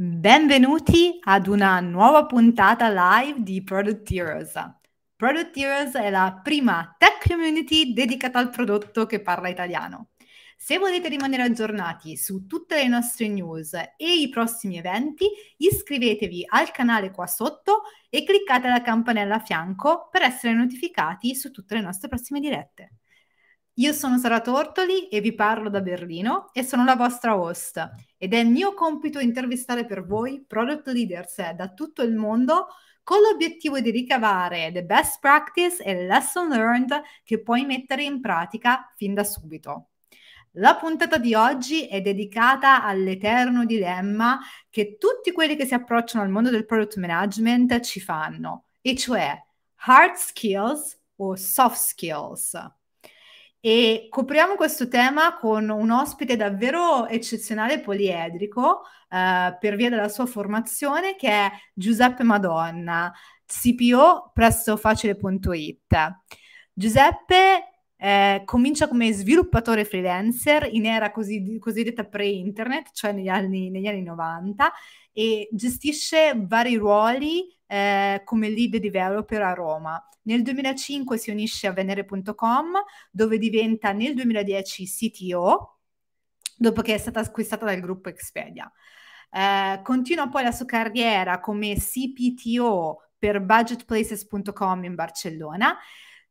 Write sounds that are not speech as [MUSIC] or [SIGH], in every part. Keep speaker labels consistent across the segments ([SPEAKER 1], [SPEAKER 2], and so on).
[SPEAKER 1] Benvenuti ad una nuova puntata live di Product Heroes. Product Heroes è la prima tech community dedicata al prodotto che parla italiano. Se volete rimanere aggiornati su tutte le nostre news e i prossimi eventi, iscrivetevi al canale qua sotto e cliccate la campanella a fianco per essere notificati su tutte le nostre prossime dirette. Io sono Sara Tortoli e vi parlo da Berlino e sono la vostra host ed è mio compito intervistare per voi product leaders da tutto il mondo con l'obiettivo di ricavare the best practice e lesson learned che puoi mettere in pratica fin da subito. La puntata di oggi è dedicata all'eterno dilemma che tutti quelli che si approcciano al mondo del product management ci fanno, e cioè hard skills o soft skills e copriamo questo tema con un ospite davvero eccezionale poliedrico eh, per via della sua formazione che è Giuseppe Madonna, CPO presso facile.it. Giuseppe eh, comincia come sviluppatore freelancer in era così, cosiddetta pre-internet, cioè negli anni, negli anni 90, e gestisce vari ruoli eh, come lead developer a Roma. Nel 2005 si unisce a Venere.com dove diventa nel 2010 CTO dopo che è stata acquistata dal gruppo Expedia. Eh, continua poi la sua carriera come CPTO per budgetplaces.com in Barcellona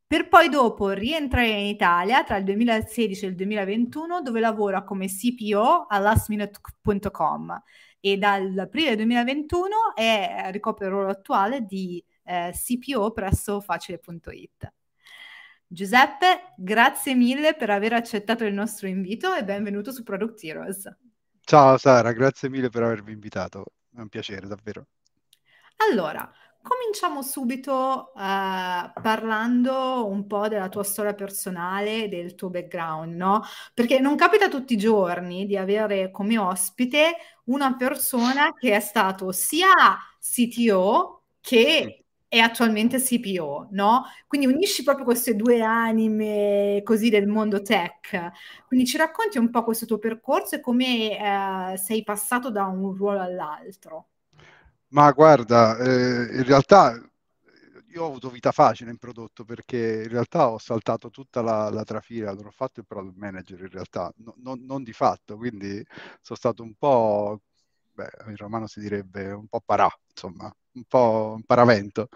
[SPEAKER 1] per poi dopo rientrare in Italia tra il 2016 e il 2021 dove lavora come CPO a lastminute.com e dall'aprile 2021 è, ricopre il ruolo attuale di eh, CPO presso facile.it. Giuseppe, grazie mille per aver accettato il nostro invito e benvenuto su Product Heroes.
[SPEAKER 2] Ciao Sara, grazie mille per avermi invitato, è un piacere davvero.
[SPEAKER 1] Allora, cominciamo subito uh, parlando un po' della tua storia personale, del tuo background, no? Perché non capita tutti i giorni di avere come ospite una persona che è stato sia CTO che è attualmente CPO, no? Quindi unisci proprio queste due anime così del mondo tech. Quindi ci racconti un po' questo tuo percorso e come eh, sei passato da un ruolo all'altro.
[SPEAKER 2] Ma guarda, eh, in realtà io ho avuto vita facile in prodotto perché in realtà ho saltato tutta la, la trafila, non ho fatto il product manager in realtà, no, non, non di fatto, quindi sono stato un po', beh, in romano si direbbe un po' parà, insomma, un po' un paravento.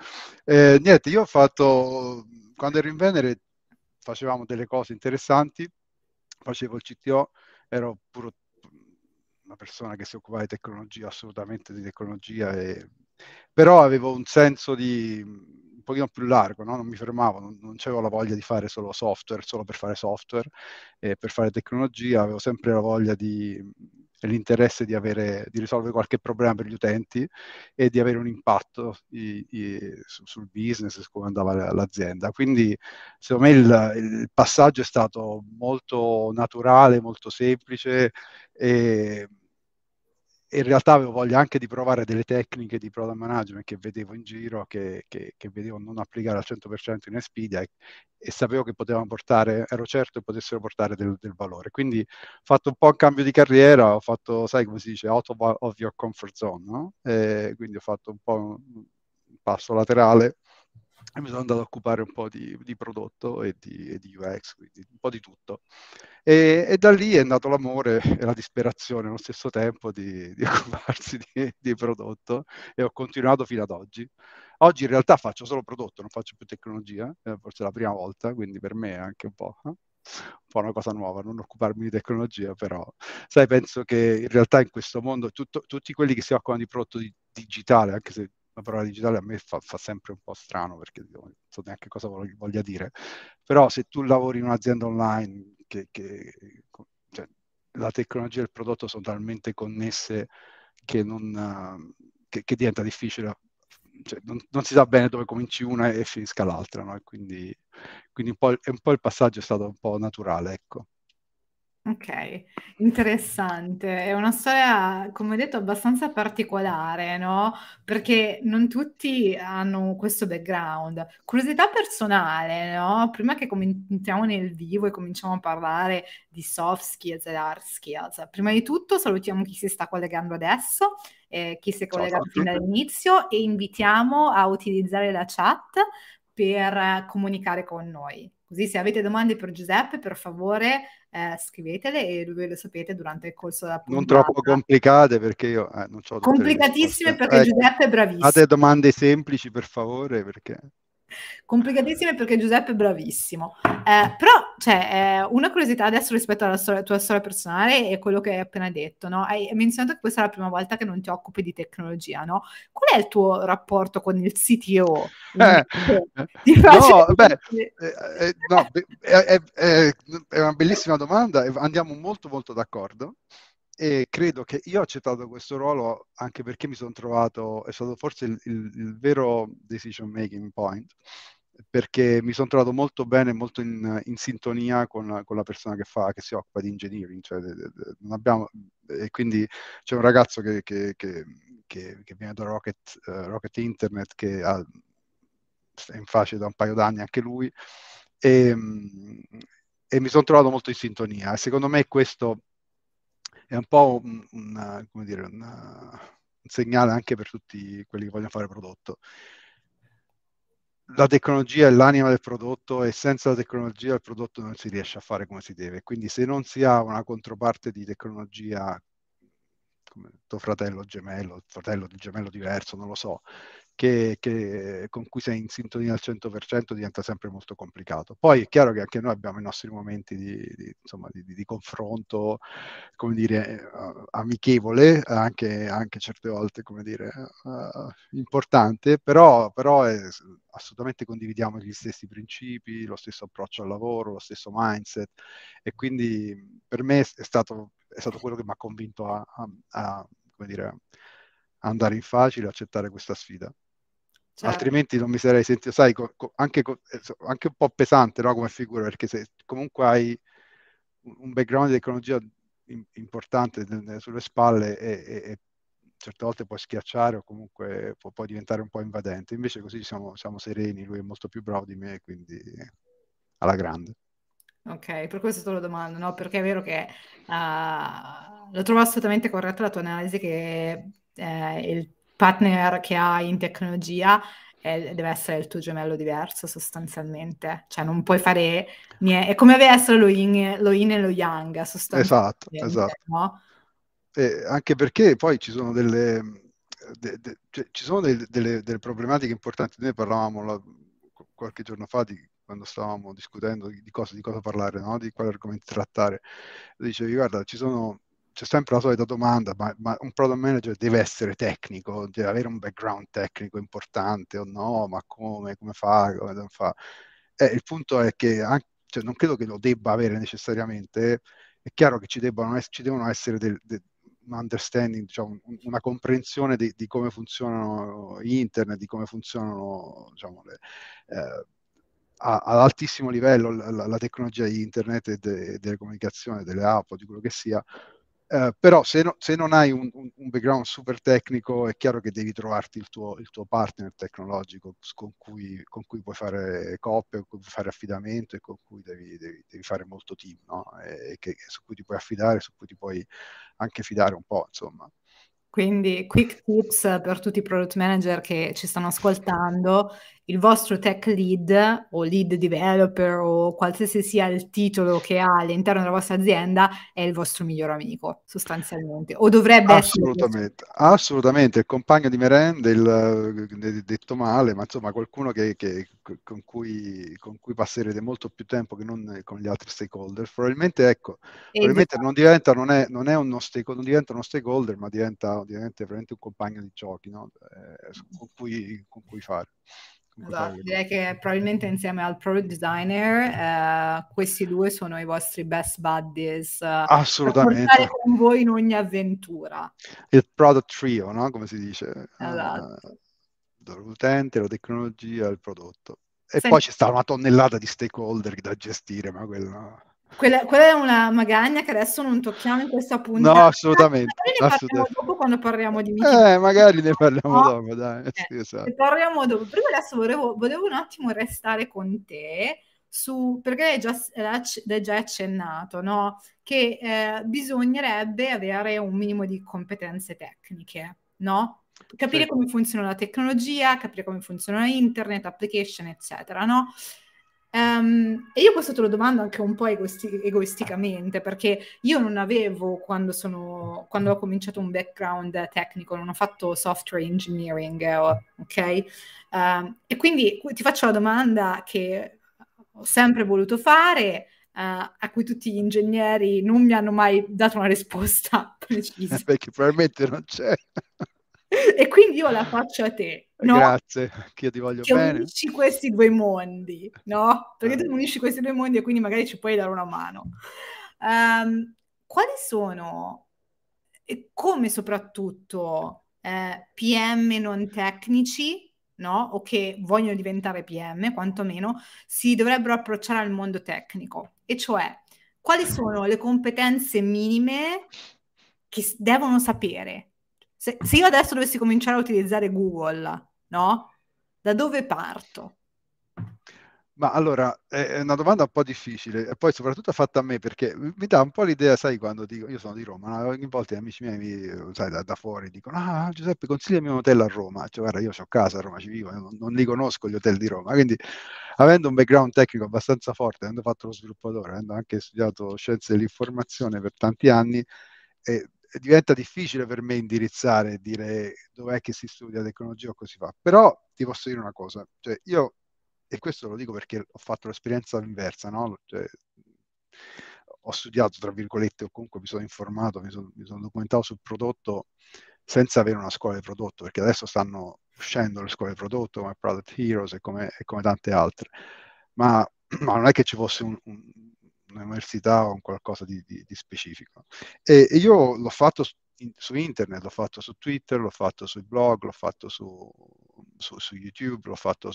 [SPEAKER 2] Eh, niente, io ho fatto, quando ero in Venere facevamo delle cose interessanti, facevo il CTO, ero puro una persona che si occupava di tecnologia, assolutamente di tecnologia, e... però avevo un senso di un pochino più largo, no? non mi fermavo, non, non avevo la voglia di fare solo software, solo per fare software, e per fare tecnologia, avevo sempre la voglia di l'interesse di, avere, di risolvere qualche problema per gli utenti e di avere un impatto i, i, su, sul business, su come andava l'azienda. Quindi secondo me il, il, passaggio è stato molto naturale, molto semplice e in realtà avevo voglia anche di provare delle tecniche di product management che vedevo in giro, che, che, che vedevo non applicare al 100% in Expedia e, e, sapevo che potevano portare, ero certo che potessero portare del, del, valore. Quindi ho fatto un po' un cambio di carriera, ho fatto, sai come si dice, out of, of your comfort zone, no? quindi ho fatto un po' un passo laterale e mi sono andato a occupare un po' di, di prodotto e di, e di, UX, quindi un po' di tutto. E, e, da lì è nato l'amore e la disperazione allo stesso tempo di, di [LAUGHS] occuparsi di, prodotto e ho continuato fino ad oggi. Oggi in realtà faccio solo prodotto, non faccio più tecnologia, eh, forse è la prima volta, quindi per me è anche un po', eh? un po' una cosa nuova, non occuparmi di tecnologia, però sai, penso che in realtà in questo mondo tutto, tutti quelli che si occupano di prodotto di, digitale, anche se la parola digitale a me fa, fa, sempre un po' strano perché non so neanche cosa voglia dire, però se tu lavori in un'azienda online che, che cioè, la tecnologia e il prodotto sono talmente connesse che, non, che, che diventa difficile, cioè, non, non, si sa bene dove cominci una e finisca l'altra, no? quindi, quindi un, po', un po' il passaggio è stato un po' naturale, ecco.
[SPEAKER 1] Ok, interessante. È una storia, come ho detto, abbastanza particolare, no? Perché non tutti hanno questo background. Curiosità personale, no? Prima che entriamo nel vivo e cominciamo a parlare di soft skills e hard skills, prima di tutto salutiamo chi si sta collegando adesso, eh, chi si è collegato fin dall'inizio e invitiamo a utilizzare la chat per comunicare con noi. Così se avete domande per Giuseppe, per favore eh, scrivetele e voi lo sapete durante il corso della
[SPEAKER 2] puntata. Non troppo complicate perché io eh, non ho
[SPEAKER 1] Complicatissime perché eh, Giuseppe è bravissimo.
[SPEAKER 2] Fate domande semplici per favore perché...
[SPEAKER 1] Complicatissime perché Giuseppe è bravissimo. Eh, però, cioè, eh, una curiosità adesso rispetto alla storia, tua storia personale è quello che hai appena detto, no? Hai menzionato che questa è la prima volta che non ti occupi di tecnologia, no? Qual è il tuo rapporto con il CTO?
[SPEAKER 2] Eh, no, beh, eh, eh, no, è, è, è una bellissima domanda e andiamo molto molto d'accordo e credo che io ho accettato questo ruolo anche perché mi sono trovato, è stato forse il, il, il vero decision making point, perché mi sono trovato molto bene, molto in, in sintonia con, con, la persona che, fa, che si occupa di engineering, cioè, abbiamo, e quindi c'è un ragazzo che, che, che, che viene da Rocket, uh, Rocket, Internet, che ha, è in facile da un paio d'anni anche lui, e, e mi sono trovato molto in sintonia. Secondo me questo è un po' un, un, dire, un, un segnale anche per tutti quelli che vogliono fare prodotto la tecnologia è l'anima del prodotto e senza la tecnologia il prodotto non si riesce a fare come si deve. Quindi se non si ha una controparte di tecnologia come tuo fratello gemello, fratello di gemello diverso, non lo so, che, che, con cui sei in sintonia al 100% diventa sempre molto complicato. Poi è chiaro che anche noi abbiamo i nostri momenti di, di, insomma, di, di confronto, come dire, uh, amichevole, anche, anche, certe volte, come dire, uh, importante, però, però è, assolutamente condividiamo gli stessi principi, lo stesso approccio al lavoro, lo stesso mindset e quindi per me è stato, è stato quello che mi ha convinto a, a, a dire, andare in facile, accettare questa sfida. Certo. Altrimenti non mi sarei sentito, sai, co- co- anche, co- eh, anche, un po' pesante no, come figura, perché se comunque hai un background di tecnologia in- importante sulle spalle e, e, e, certe volte puoi schiacciare o comunque può, può diventare un po' invadente. Invece così siamo, siamo, sereni, lui è molto più bravo di me, quindi alla grande.
[SPEAKER 1] Ok, per questo te lo domando, no? Perché è vero che uh, lo trovo assolutamente corretta la tua analisi che eh, il partner che hai in tecnologia è, deve essere il tuo gemello diverso sostanzialmente, cioè non puoi fare niente, è come essere lo yin, lo yin e lo yang
[SPEAKER 2] sostanzialmente. Esatto, esatto. No? Eh, anche perché poi ci sono delle, de, de, cioè, ci sono delle, delle, delle, problematiche importanti, noi parlavamo la, qualche giorno fa di quando stavamo discutendo di cosa, di cosa parlare, no? di quali argomenti trattare, dicevi guarda ci sono c'è sempre la solita domanda, ma, ma, un product manager deve essere tecnico, deve avere un background tecnico importante o no, ma come, come fa, come non fa? Eh, il punto è che anche, cioè, non credo che lo debba avere necessariamente, è chiaro che ci, debbano, ci devono essere del, del, un understanding, diciamo, una comprensione di, di, come funzionano internet, di come funzionano diciamo, le, eh, ad altissimo livello la, la, tecnologia di internet e de, delle comunicazioni, delle app o di quello che sia, eh, però se, no, se, non hai un, un, un, background super tecnico è chiaro che devi trovarti il tuo, il tuo partner tecnologico con cui, con cui, puoi fare coppia, con cui puoi fare affidamento e con cui devi, devi, devi fare molto team, no? e che, su cui ti puoi affidare, su cui ti puoi anche fidare un po', insomma.
[SPEAKER 1] Quindi quick tips per tutti i product manager che ci stanno ascoltando il vostro tech lead o lead developer o qualsiasi sia il titolo che ha all'interno della vostra azienda è il vostro miglior amico sostanzialmente. O dovrebbe
[SPEAKER 2] assolutamente, essere assolutamente il compagno di merende il, detto male ma insomma qualcuno che, che, con, cui, con, cui, passerete molto più tempo che non con gli altri stakeholder. Probabilmente ecco probabilmente non diventa, non è, non è uno, stake, non diventa uno stakeholder ma diventa, diventa veramente un compagno di giochi no? eh, con, cui, con cui fare
[SPEAKER 1] Esatto, direi che probabilmente insieme al product designer eh, questi due sono i vostri best buddies
[SPEAKER 2] eh, assolutamente
[SPEAKER 1] con voi in ogni avventura
[SPEAKER 2] il product trio no? come si dice
[SPEAKER 1] esatto.
[SPEAKER 2] uh, l'utente, la tecnologia il prodotto e Senti. poi c'è stata una tonnellata di stakeholder da gestire ma quello
[SPEAKER 1] Quella, quella, è una magagna che adesso non tocchiamo in questa puntata.
[SPEAKER 2] No, assolutamente.
[SPEAKER 1] Magari ne dopo quando parliamo di
[SPEAKER 2] miti. Eh, magari ne parliamo no? dopo, dai.
[SPEAKER 1] Eh, sì, esatto. Ne parliamo dopo. Prima adesso volevo, volevo un attimo restare con te su, perché hai già, hai già accennato, no? Che eh, bisognerebbe avere un minimo di competenze tecniche, no? Capire sì. come funziona la tecnologia, capire come funziona internet, application, eccetera, no? Um, e io questo te lo domando anche un po' egoisti- egoisticamente, perché io non avevo, quando, sono, quando ho cominciato un background tecnico, non ho fatto software engineering, ok? Um, e quindi ti faccio la domanda che ho sempre voluto fare, uh, a cui tutti gli ingegneri non mi hanno mai dato una risposta [LAUGHS] precisa.
[SPEAKER 2] Perché probabilmente non c'è. [LAUGHS]
[SPEAKER 1] e quindi io la faccio a te. No?
[SPEAKER 2] Grazie, che io ti voglio
[SPEAKER 1] che
[SPEAKER 2] bene.
[SPEAKER 1] unisci questi due mondi, no? Perché tu unisci questi due mondi e quindi magari ci puoi dare una mano. Um, quali sono e come soprattutto eh, PM non tecnici, no? O che vogliono diventare PM, quantomeno, si dovrebbero approcciare al mondo tecnico. E cioè, quali sono le competenze minime che devono sapere se, se io adesso dovessi cominciare a utilizzare Google, no? Da dove parto?
[SPEAKER 2] Ma allora, è una domanda un po' difficile e poi soprattutto fatta a me perché mi dà un po' l'idea, sai, quando dico, io sono di Roma, ogni volta gli amici miei, mi, sai, da, da, fuori dicono, ah Giuseppe, consigliami un hotel a Roma, cioè guarda, io ho casa a Roma, ci vivo, non, non, li conosco gli hotel di Roma, quindi avendo un background tecnico abbastanza forte, avendo fatto lo sviluppatore, avendo anche studiato scienze dell'informazione per tanti anni, eh, diventa difficile per me indirizzare e dire dov'è che si studia tecnologia o così fa. Però ti posso dire una cosa, cioè io, e questo lo dico perché ho fatto l'esperienza inversa, no? Cioè, ho studiato, tra virgolette, o comunque mi sono informato, mi sono, mi sono documentato sul prodotto senza avere una scuola di prodotto, perché adesso stanno uscendo le scuole di prodotto come Product Heroes e come, e come tante altre. Ma, [CLEARS THROAT] ma, non è che ci fosse un, un un'università o un qualcosa di, di, di specifico. E, e, io l'ho fatto su internet, l'ho fatto su Twitter, l'ho fatto sui blog, l'ho fatto su, su, su YouTube, l'ho fatto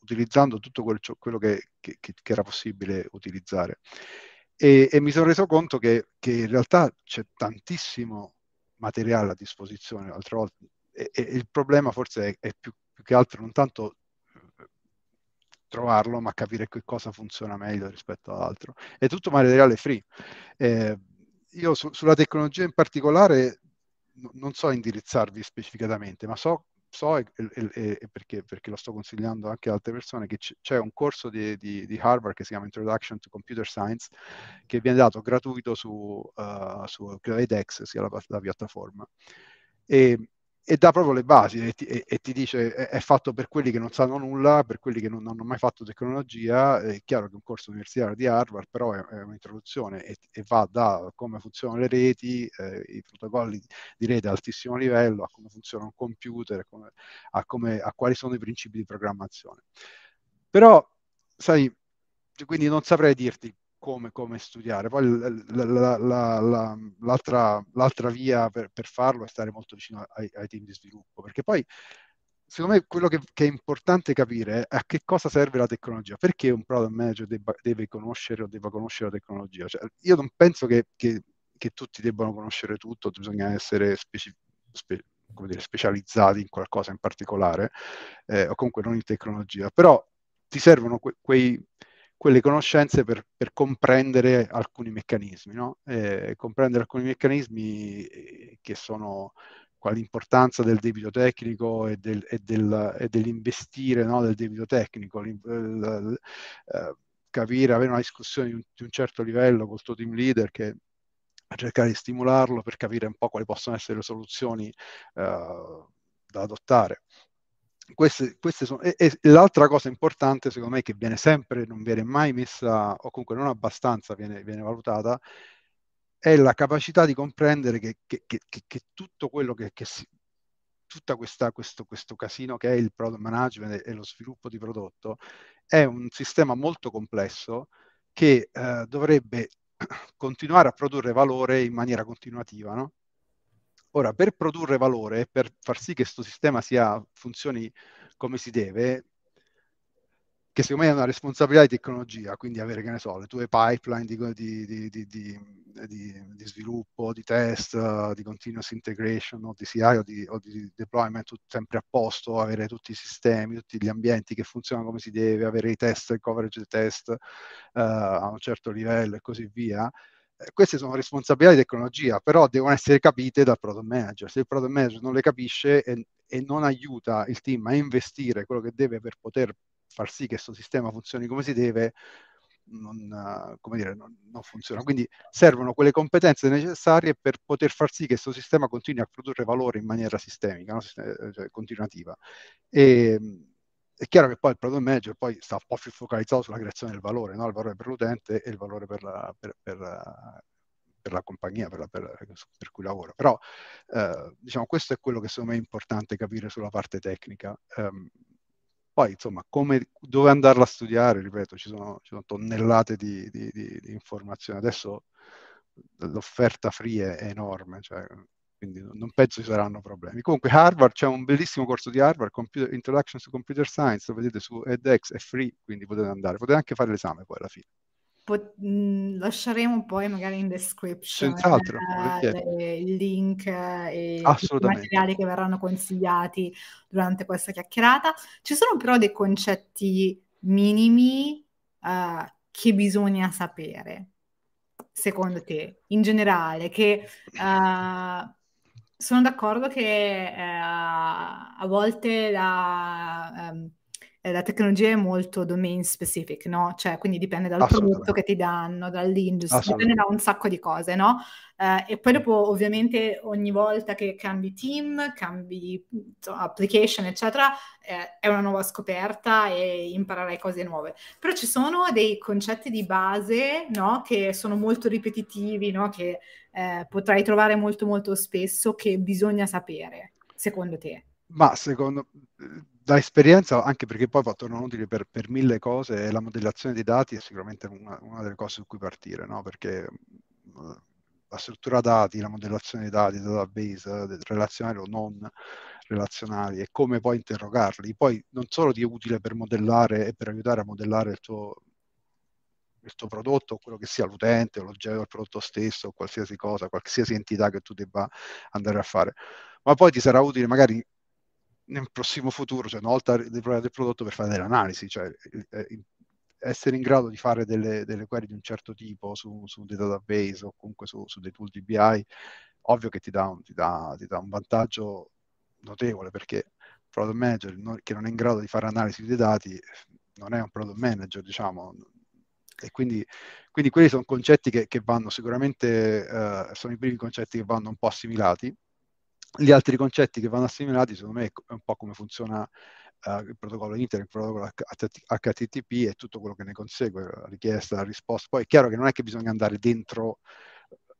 [SPEAKER 2] utilizzando tutto quel, quello che, che, che, era possibile utilizzare. E, e mi sono reso conto che, che, in realtà c'è tantissimo materiale a disposizione, altre volte, e, e il problema forse è, è più, più che altro non tanto trovarlo, ma capire che cosa funziona meglio rispetto ad altro. È tutto materiale free. Eh, io su, sulla tecnologia in particolare n- non so indirizzarvi specificatamente, ma so, so e, e, e perché, perché, lo sto consigliando anche ad altre persone, che c- c'è un corso di, di, di, Harvard che si chiama Introduction to Computer Science, che viene dato gratuito su, uh, su edX, sia la, la piattaforma. E, e dà proprio le basi e ti, e, e ti dice è, è, fatto per quelli che non sanno nulla, per quelli che non, hanno mai fatto tecnologia. È chiaro che un corso universitario di Harvard, però è, è un'introduzione e, e, va da come funzionano le reti, eh, i protocolli di rete a altissimo livello, a come funziona un computer, come, a, come, a quali sono i principi di programmazione. Però, sai, quindi non saprei dirti come, come studiare. Poi la, la, la, l'altra, l'altra, via per, per, farlo è stare molto vicino ai, ai, team di sviluppo, perché poi secondo me quello che, che, è importante capire è a che cosa serve la tecnologia, perché un product manager debba, deve conoscere o debba conoscere la tecnologia. Cioè, io non penso che, che, che, tutti debbano conoscere tutto, bisogna essere specifici. Spe, dire, specializzati in qualcosa in particolare, eh, o comunque non in tecnologia, però ti servono que- quei, quelle conoscenze per, per comprendere alcuni meccanismi, no? eh, comprendere alcuni meccanismi eh, che sono l'importanza del debito tecnico e, del, e, del, e dell'investire no? del debito tecnico, il, il, eh, capire, avere una discussione di un, di un, certo livello col tuo team leader che cercare di stimolarlo per capire un po' quali possono essere le soluzioni eh, da adottare queste, queste sono, e, e, l'altra cosa importante, secondo me, che viene sempre, non viene mai messa, o comunque non abbastanza viene, viene valutata, è la capacità di comprendere che, che, che, che tutto quello che, si, tutta questo, questo casino che è il product management e lo sviluppo di prodotto è un sistema molto complesso che eh, dovrebbe [CLEARS THROAT] continuare a produrre valore in maniera continuativa, no? Ora, per produrre valore, per far sì che questo sistema sia, funzioni come si deve, che secondo me è una responsabilità di tecnologia, quindi avere, che ne so, le tue pipeline di, di, di, di sviluppo, di test, di continuous integration o di CI o di, o deployment tutto sempre a posto, avere tutti i sistemi, tutti gli ambienti che funzionano come si deve, avere i test, il coverage dei test uh, a un certo livello e così via queste sono responsabilità di tecnologia, però devono essere capite dal product manager. Se il product manager non le capisce e, e non aiuta il team a investire quello che deve per poter far sì che questo sistema funzioni come si deve, non, dire, non, non, funziona. Quindi servono quelle competenze necessarie per poter far sì che questo sistema continui a produrre valore in maniera sistemica, no? cioè, continuativa. E, è chiaro che poi il product manager poi sta un po' più focalizzato sulla creazione del valore, no? il valore per l'utente e il valore per la, per, per, per la compagnia per, la, per, cui lavora. Però eh, diciamo, questo è quello che secondo me è importante capire sulla parte tecnica. Um, poi, insomma, come, dove andarla a studiare, ripeto, ci sono, ci sono tonnellate di, di, di, di, informazioni. Adesso l'offerta free è enorme, cioè, quindi non penso ci saranno problemi. Comunque Harvard, c'è un bellissimo corso di Harvard, Computer, Introduction to Computer Science, lo vedete su edX, è free, quindi potete andare, potete anche fare l'esame poi alla fine.
[SPEAKER 1] Pot- mh, lasceremo poi magari in description eh, il link eh, e i materiali che verranno consigliati durante questa chiacchierata. Ci sono però dei concetti minimi eh, che bisogna sapere, secondo te, in generale, che uh, sono d'accordo che uh, a volte la... Um, eh, la tecnologia è molto domain specific, no? Cioè, quindi dipende dal prodotto che ti danno, dall'industria, dipende da un sacco di cose, no? Eh, e poi dopo, ovviamente, ogni volta che cambi team, cambi application, eccetera, eh, è una nuova scoperta e imparerai cose nuove. Però ci sono dei concetti di base, no? Che sono molto ripetitivi, no? Che eh, potrai trovare molto, molto spesso che bisogna sapere, secondo te.
[SPEAKER 2] Ma secondo da esperienza, anche perché poi tornano utili per, per mille cose, la modellazione dei dati è sicuramente una, una delle cose su cui partire, no? perché la struttura dati, la modellazione dei dati, database, relazionali o non relazionali e come poi interrogarli, poi non solo ti è utile per modellare e per aiutare a modellare il tuo, il tuo prodotto, quello che sia l'utente, l'oggetto del prodotto stesso, qualsiasi cosa, qualsiasi entità che tu debba andare a fare, ma poi ti sarà utile magari nel prossimo futuro, cioè una volta deployato il prodotto per fare delle analisi, cioè eh, essere in grado di fare delle, delle, query di un certo tipo su, su dei database o comunque su, su, dei tool DBI, ovvio che ti dà un, ti dà, ti dà un vantaggio notevole perché il product manager non, che non è in grado di fare analisi dei dati non è un product manager, diciamo, e quindi, quindi quelli sono concetti che, che vanno sicuramente, eh, sono i primi concetti che vanno un po' assimilati. Gli altri concetti che vanno assimilati, secondo me, è un po' come funziona il protocollo internet, il protocollo HTTP e tutto quello che ne consegue, la richiesta, la risposta. Poi è chiaro che non è che bisogna andare dentro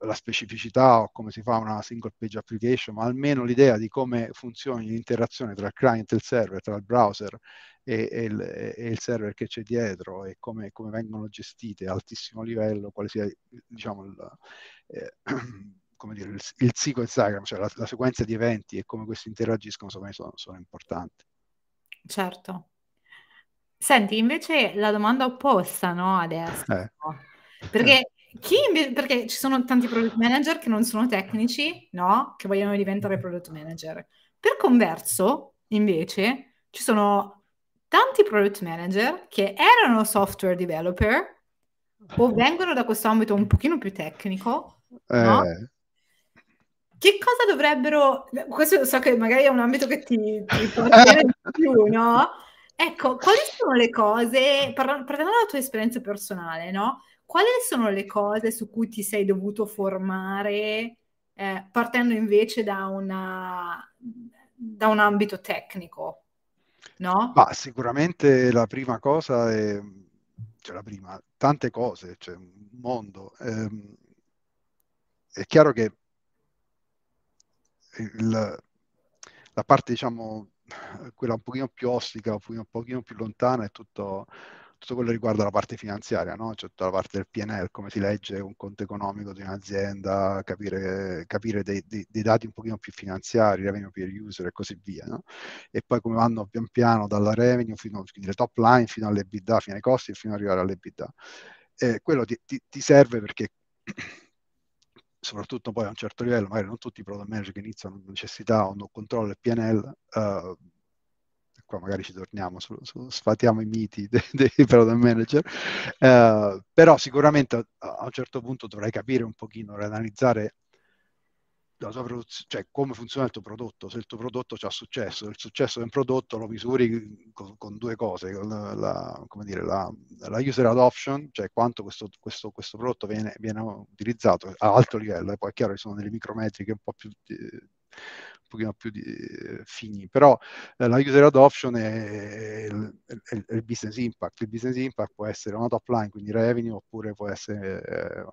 [SPEAKER 2] la specificità o come si fa una single page application, ma almeno l'idea di come funzioni l'interazione tra il client e il server, tra il browser e, e, il, e il, server che c'è dietro e come, come, vengono gestite a altissimo livello, quale sia diciamo, il, eh, [CLEARS THROAT] dire, il, il sequence diagram, cioè la, la, sequenza di eventi e come questi interagiscono, secondo me sono, sono importanti.
[SPEAKER 1] Certo. Senti, invece la domanda opposta, no, adesso, eh. perché, chi invece, perché ci sono tanti product manager che non sono tecnici, no, che vogliono diventare product manager. Per converso, invece, ci sono tanti product manager che erano software developer o vengono da questo ambito un pochino più tecnico, eh. no? Che cosa dovrebbero... Questo so che magari è un ambito che ti, ti [LAUGHS] porta di più, no? Ecco, quali sono le cose, parlando della tua esperienza personale, no? Quali sono le cose su cui ti sei dovuto formare eh, partendo invece da, una, da un ambito tecnico, no?
[SPEAKER 2] Ma sicuramente la prima cosa è, cioè la prima, tante cose, cioè un mondo. Eh, è chiaro che il, la parte, diciamo, quella un pochino più ostica, un pochino più lontana, è tutto, tutto quello che riguarda la parte finanziaria, no? cioè tutta la parte del PNL, come si legge un conto economico di un'azienda, capire, capire dei, dei, dei, dati un pochino più finanziari, revenue per user e così via. No? E poi come vanno pian piano dalla revenue, fino, quindi le top line, fino all'EBITDA, fino ai costi, fino ad arrivare all'EBITDA. Eh, quello ti, ti, ti serve perché soprattutto poi a un certo livello, magari non tutti i product manager che iniziano hanno necessità o non controllo il PNL, uh, qua magari ci torniamo, su, su, sfatiamo i miti [LAUGHS] dei, dei product manager, uh, però sicuramente a, a, un certo punto dovrai capire un pochino, analizzare la tua produzione, cioè come funziona il tuo prodotto, se il tuo prodotto ha successo, il successo di un prodotto lo misuri con, con due cose, con la, come dire, la, la, user adoption, cioè quanto questo, questo, questo prodotto viene, viene, utilizzato a alto livello, e poi è chiaro che sono delle micrometriche un po' più... Eh, pochino più di, eh, fini, però eh, la user adoption è, è, è, il business impact. Il business impact può essere una top line, quindi revenue, oppure può essere eh,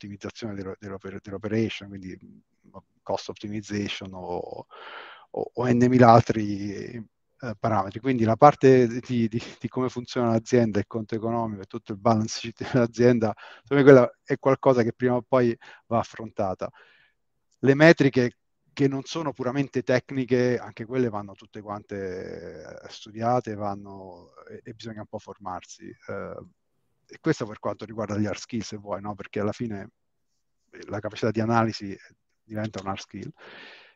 [SPEAKER 2] ottimizzazione dell'operation, quindi cost optimization o, o, o n altri eh, parametri. Quindi la parte di, di, di, come funziona l'azienda, il conto economico e tutto il balance sheet [LAUGHS] dell'azienda, secondo quella è qualcosa che prima o poi va affrontata. Le metriche che non sono puramente tecniche, anche quelle vanno tutte quante studiate vanno, e, e bisogna un po' formarsi. Eh, e questo per quanto riguarda gli hard skill, se vuoi, no? perché alla fine eh, la capacità di analisi diventa un hard skill.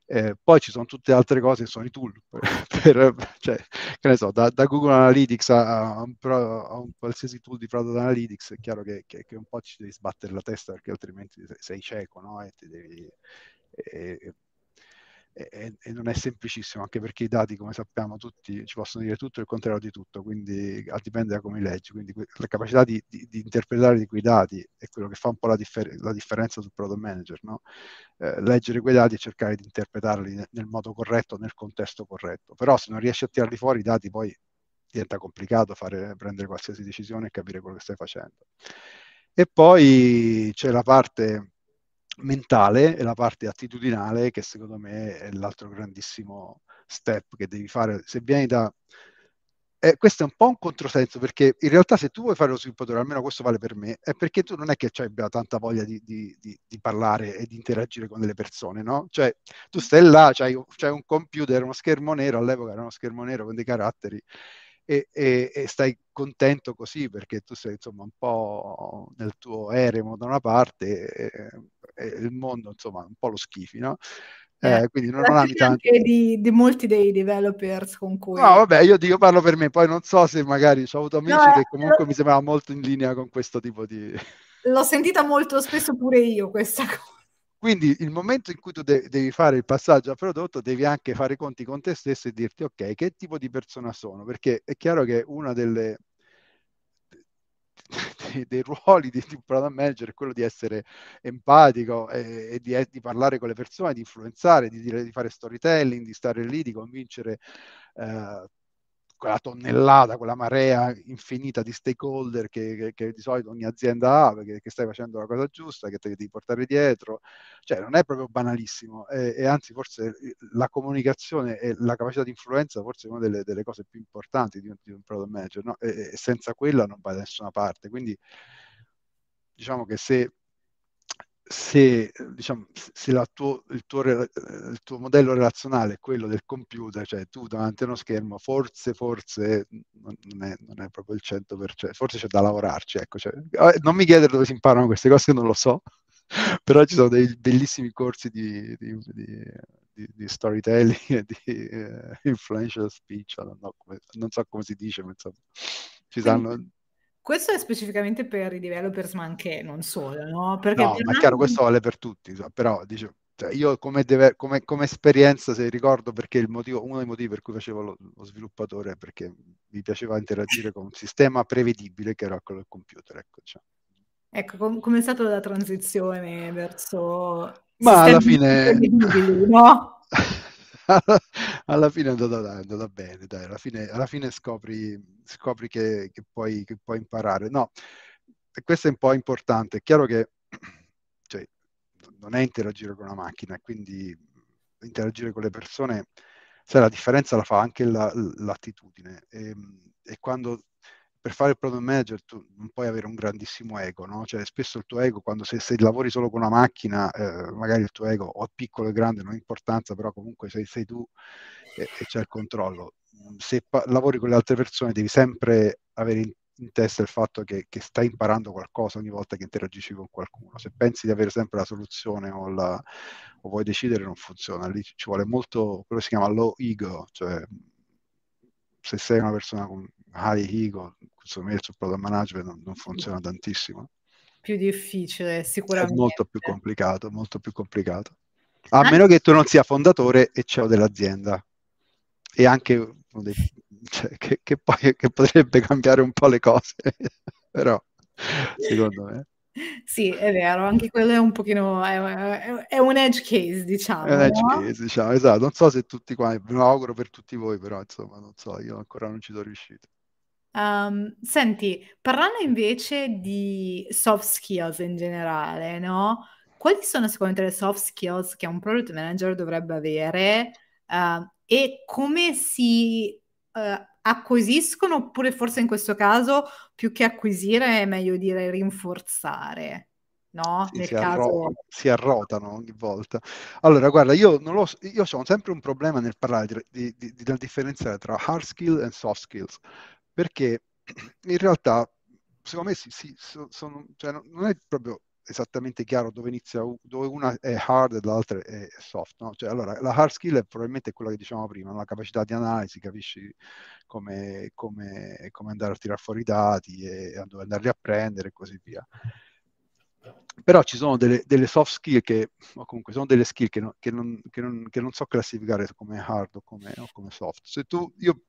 [SPEAKER 2] Eh, poi ci sono tutte altre cose, sono i tool, [LAUGHS] per, cioè, che ne so, da, da Google Analytics a, a, un a, un qualsiasi tool di Product Analytics, è chiaro che, che, che, un po' ci devi sbattere la testa perché altrimenti sei cieco, no? E ti devi... E, e, e, non è semplicissimo, anche perché i dati, come sappiamo tutti, ci possono dire tutto il contrario di tutto, quindi dipende da come li leggi. Quindi la capacità di, di, di interpretare di quei dati è quello che fa un po' la, differ- la differenza sul product manager, no? eh, leggere quei dati e cercare di interpretarli nel, nel modo corretto, nel contesto corretto. Però se non riesci a tirarli fuori i dati, poi diventa complicato fare, prendere qualsiasi decisione e capire quello che stai facendo. E poi c'è la parte mentale e la parte attitudinale che secondo me è l'altro grandissimo step che devi fare se vieni da eh, questo è un po' un controsenso perché in realtà se tu vuoi fare lo sviluppatore, almeno questo vale per me, è perché tu non è che abbia tanta voglia di, di, di, di, parlare e di interagire con delle persone, no? Cioè tu stai là, c'hai, c'hai un computer, uno schermo nero, all'epoca era uno schermo nero con dei caratteri e, e, e, stai contento così perché tu sei insomma un po' nel tuo eremo da una parte e, e il mondo insomma un po' lo schifi, no?
[SPEAKER 1] Eh, eh quindi non, non ami tanto. Di, di, molti dei developers con cui...
[SPEAKER 2] No, vabbè, io, io parlo per me, poi non so se magari ho avuto amici no, che comunque lo... mi sembrava molto in linea con questo tipo di...
[SPEAKER 1] L'ho sentita molto spesso pure io questa cosa.
[SPEAKER 2] Quindi il momento in cui tu de- devi fare il passaggio a prodotto, devi anche fare conti con te stesso e dirti ok, che tipo di persona sono? Perché è chiaro che una delle [LAUGHS] dei, dei ruoli di, di, product manager è quello di essere empatico e, e di, di, parlare con le persone, di influenzare, di, di, fare storytelling, di stare lì, di convincere eh, quella tonnellata, quella marea infinita di stakeholder che, che, che di solito ogni azienda ha, perché che stai facendo la cosa giusta, che te devi portare dietro, cioè non è proprio banalissimo e, e anzi forse la comunicazione e la capacità di influenza forse è una delle, delle cose più importanti di un, di un product manager, no? e, e senza quella non vai da nessuna parte, quindi diciamo che se se, diciamo, se tuo, il, tuo, il, tuo, modello relazionale è quello del computer, cioè tu davanti a uno schermo, forse, forse non è, non è proprio il 100%, forse c'è da lavorarci. Ecco, cioè, eh, non mi chiedere dove si imparano queste cose, non lo so, [LAUGHS] però ci sono dei bellissimi corsi di, di, di, di storytelling e di uh, influential speech, non, so come, non so come si dice, ma insomma, ci sanno
[SPEAKER 1] questo è specificamente per i developers, ma anche non solo, no? Perché
[SPEAKER 2] no, ma è chiaro, questo vale per tutti, però dice, cioè, io come, deve, come, come, esperienza, se ricordo, perché il motivo, uno dei motivi per cui facevo lo, lo, sviluppatore è perché mi piaceva interagire con un sistema prevedibile che era quello del computer. Ecco, diciamo.
[SPEAKER 1] ecco com- come è stata la transizione verso...
[SPEAKER 2] Ma alla fine... No? [LAUGHS] [LAUGHS] alla fine è andata, è andata bene, dai, alla fine, alla fine scopri, scopri che, che, puoi, che, puoi, imparare. No, questo è un po' importante. È chiaro che [CLEARS THROAT] cioè, non è interagire con una macchina, quindi interagire con le persone, sai, la differenza la fa anche la, l'attitudine. E, e quando per fare il product manager tu non puoi avere un grandissimo ego, no? Cioè spesso il tuo ego, quando se, se lavori solo con una macchina, eh, magari il tuo ego o è piccolo o grande, non ha importanza, però comunque sei, sei tu e, e, c'è il controllo. Se pa- lavori con le altre persone devi sempre avere in, in testa il fatto che, che, stai imparando qualcosa ogni volta che interagisci con qualcuno. Se pensi di avere sempre la soluzione o, la, o vuoi decidere, non funziona. Lì ci vuole molto quello si chiama low ego, cioè se sei una persona con high ego, secondo me sul product management non, non funziona tantissimo.
[SPEAKER 1] Più difficile, sicuramente.
[SPEAKER 2] È molto più complicato, molto più complicato. A anche... meno che tu non sia fondatore e CEO dell'azienda. E anche cioè, che, che, poi che potrebbe cambiare un po' le cose, [LAUGHS] però secondo me.
[SPEAKER 1] Sì, è vero, anche quello è un pochino, è, è un edge case, diciamo. È un
[SPEAKER 2] edge
[SPEAKER 1] no?
[SPEAKER 2] case, diciamo, esatto. Non so se tutti qua, me lo auguro per tutti voi, però insomma, non so, io ancora non ci sono riuscito.
[SPEAKER 1] Um, senti, parlando invece di soft skills in generale, no? Quali sono secondo te le soft skills che un product manager dovrebbe avere uh, e come si uh, acquisiscono oppure forse in questo caso più che acquisire è meglio dire rinforzare? No?
[SPEAKER 2] Sì, si, caso... arro- si, arrotano ogni volta. Allora, guarda, io, non lo, io ho sempre un problema nel parlare di, di, di, di differenziare tra hard skill e soft skills, perché [CLEARS THROAT] in realtà, secondo me, si, si, sono, cioè, non è proprio esattamente chiaro dove inizia, dove una è hard e l'altra è soft. No? Cioè, allora, la hard skill è probabilmente quella che dicevamo prima, la capacità di analisi, capisci come, come, come andare a tirare fuori i dati e dove andarli a prendere e così via. Però ci sono delle, delle soft skill che, o comunque sono delle skill che non, che non, che non, che non so classificare come hard o come, o come soft. Se tu, io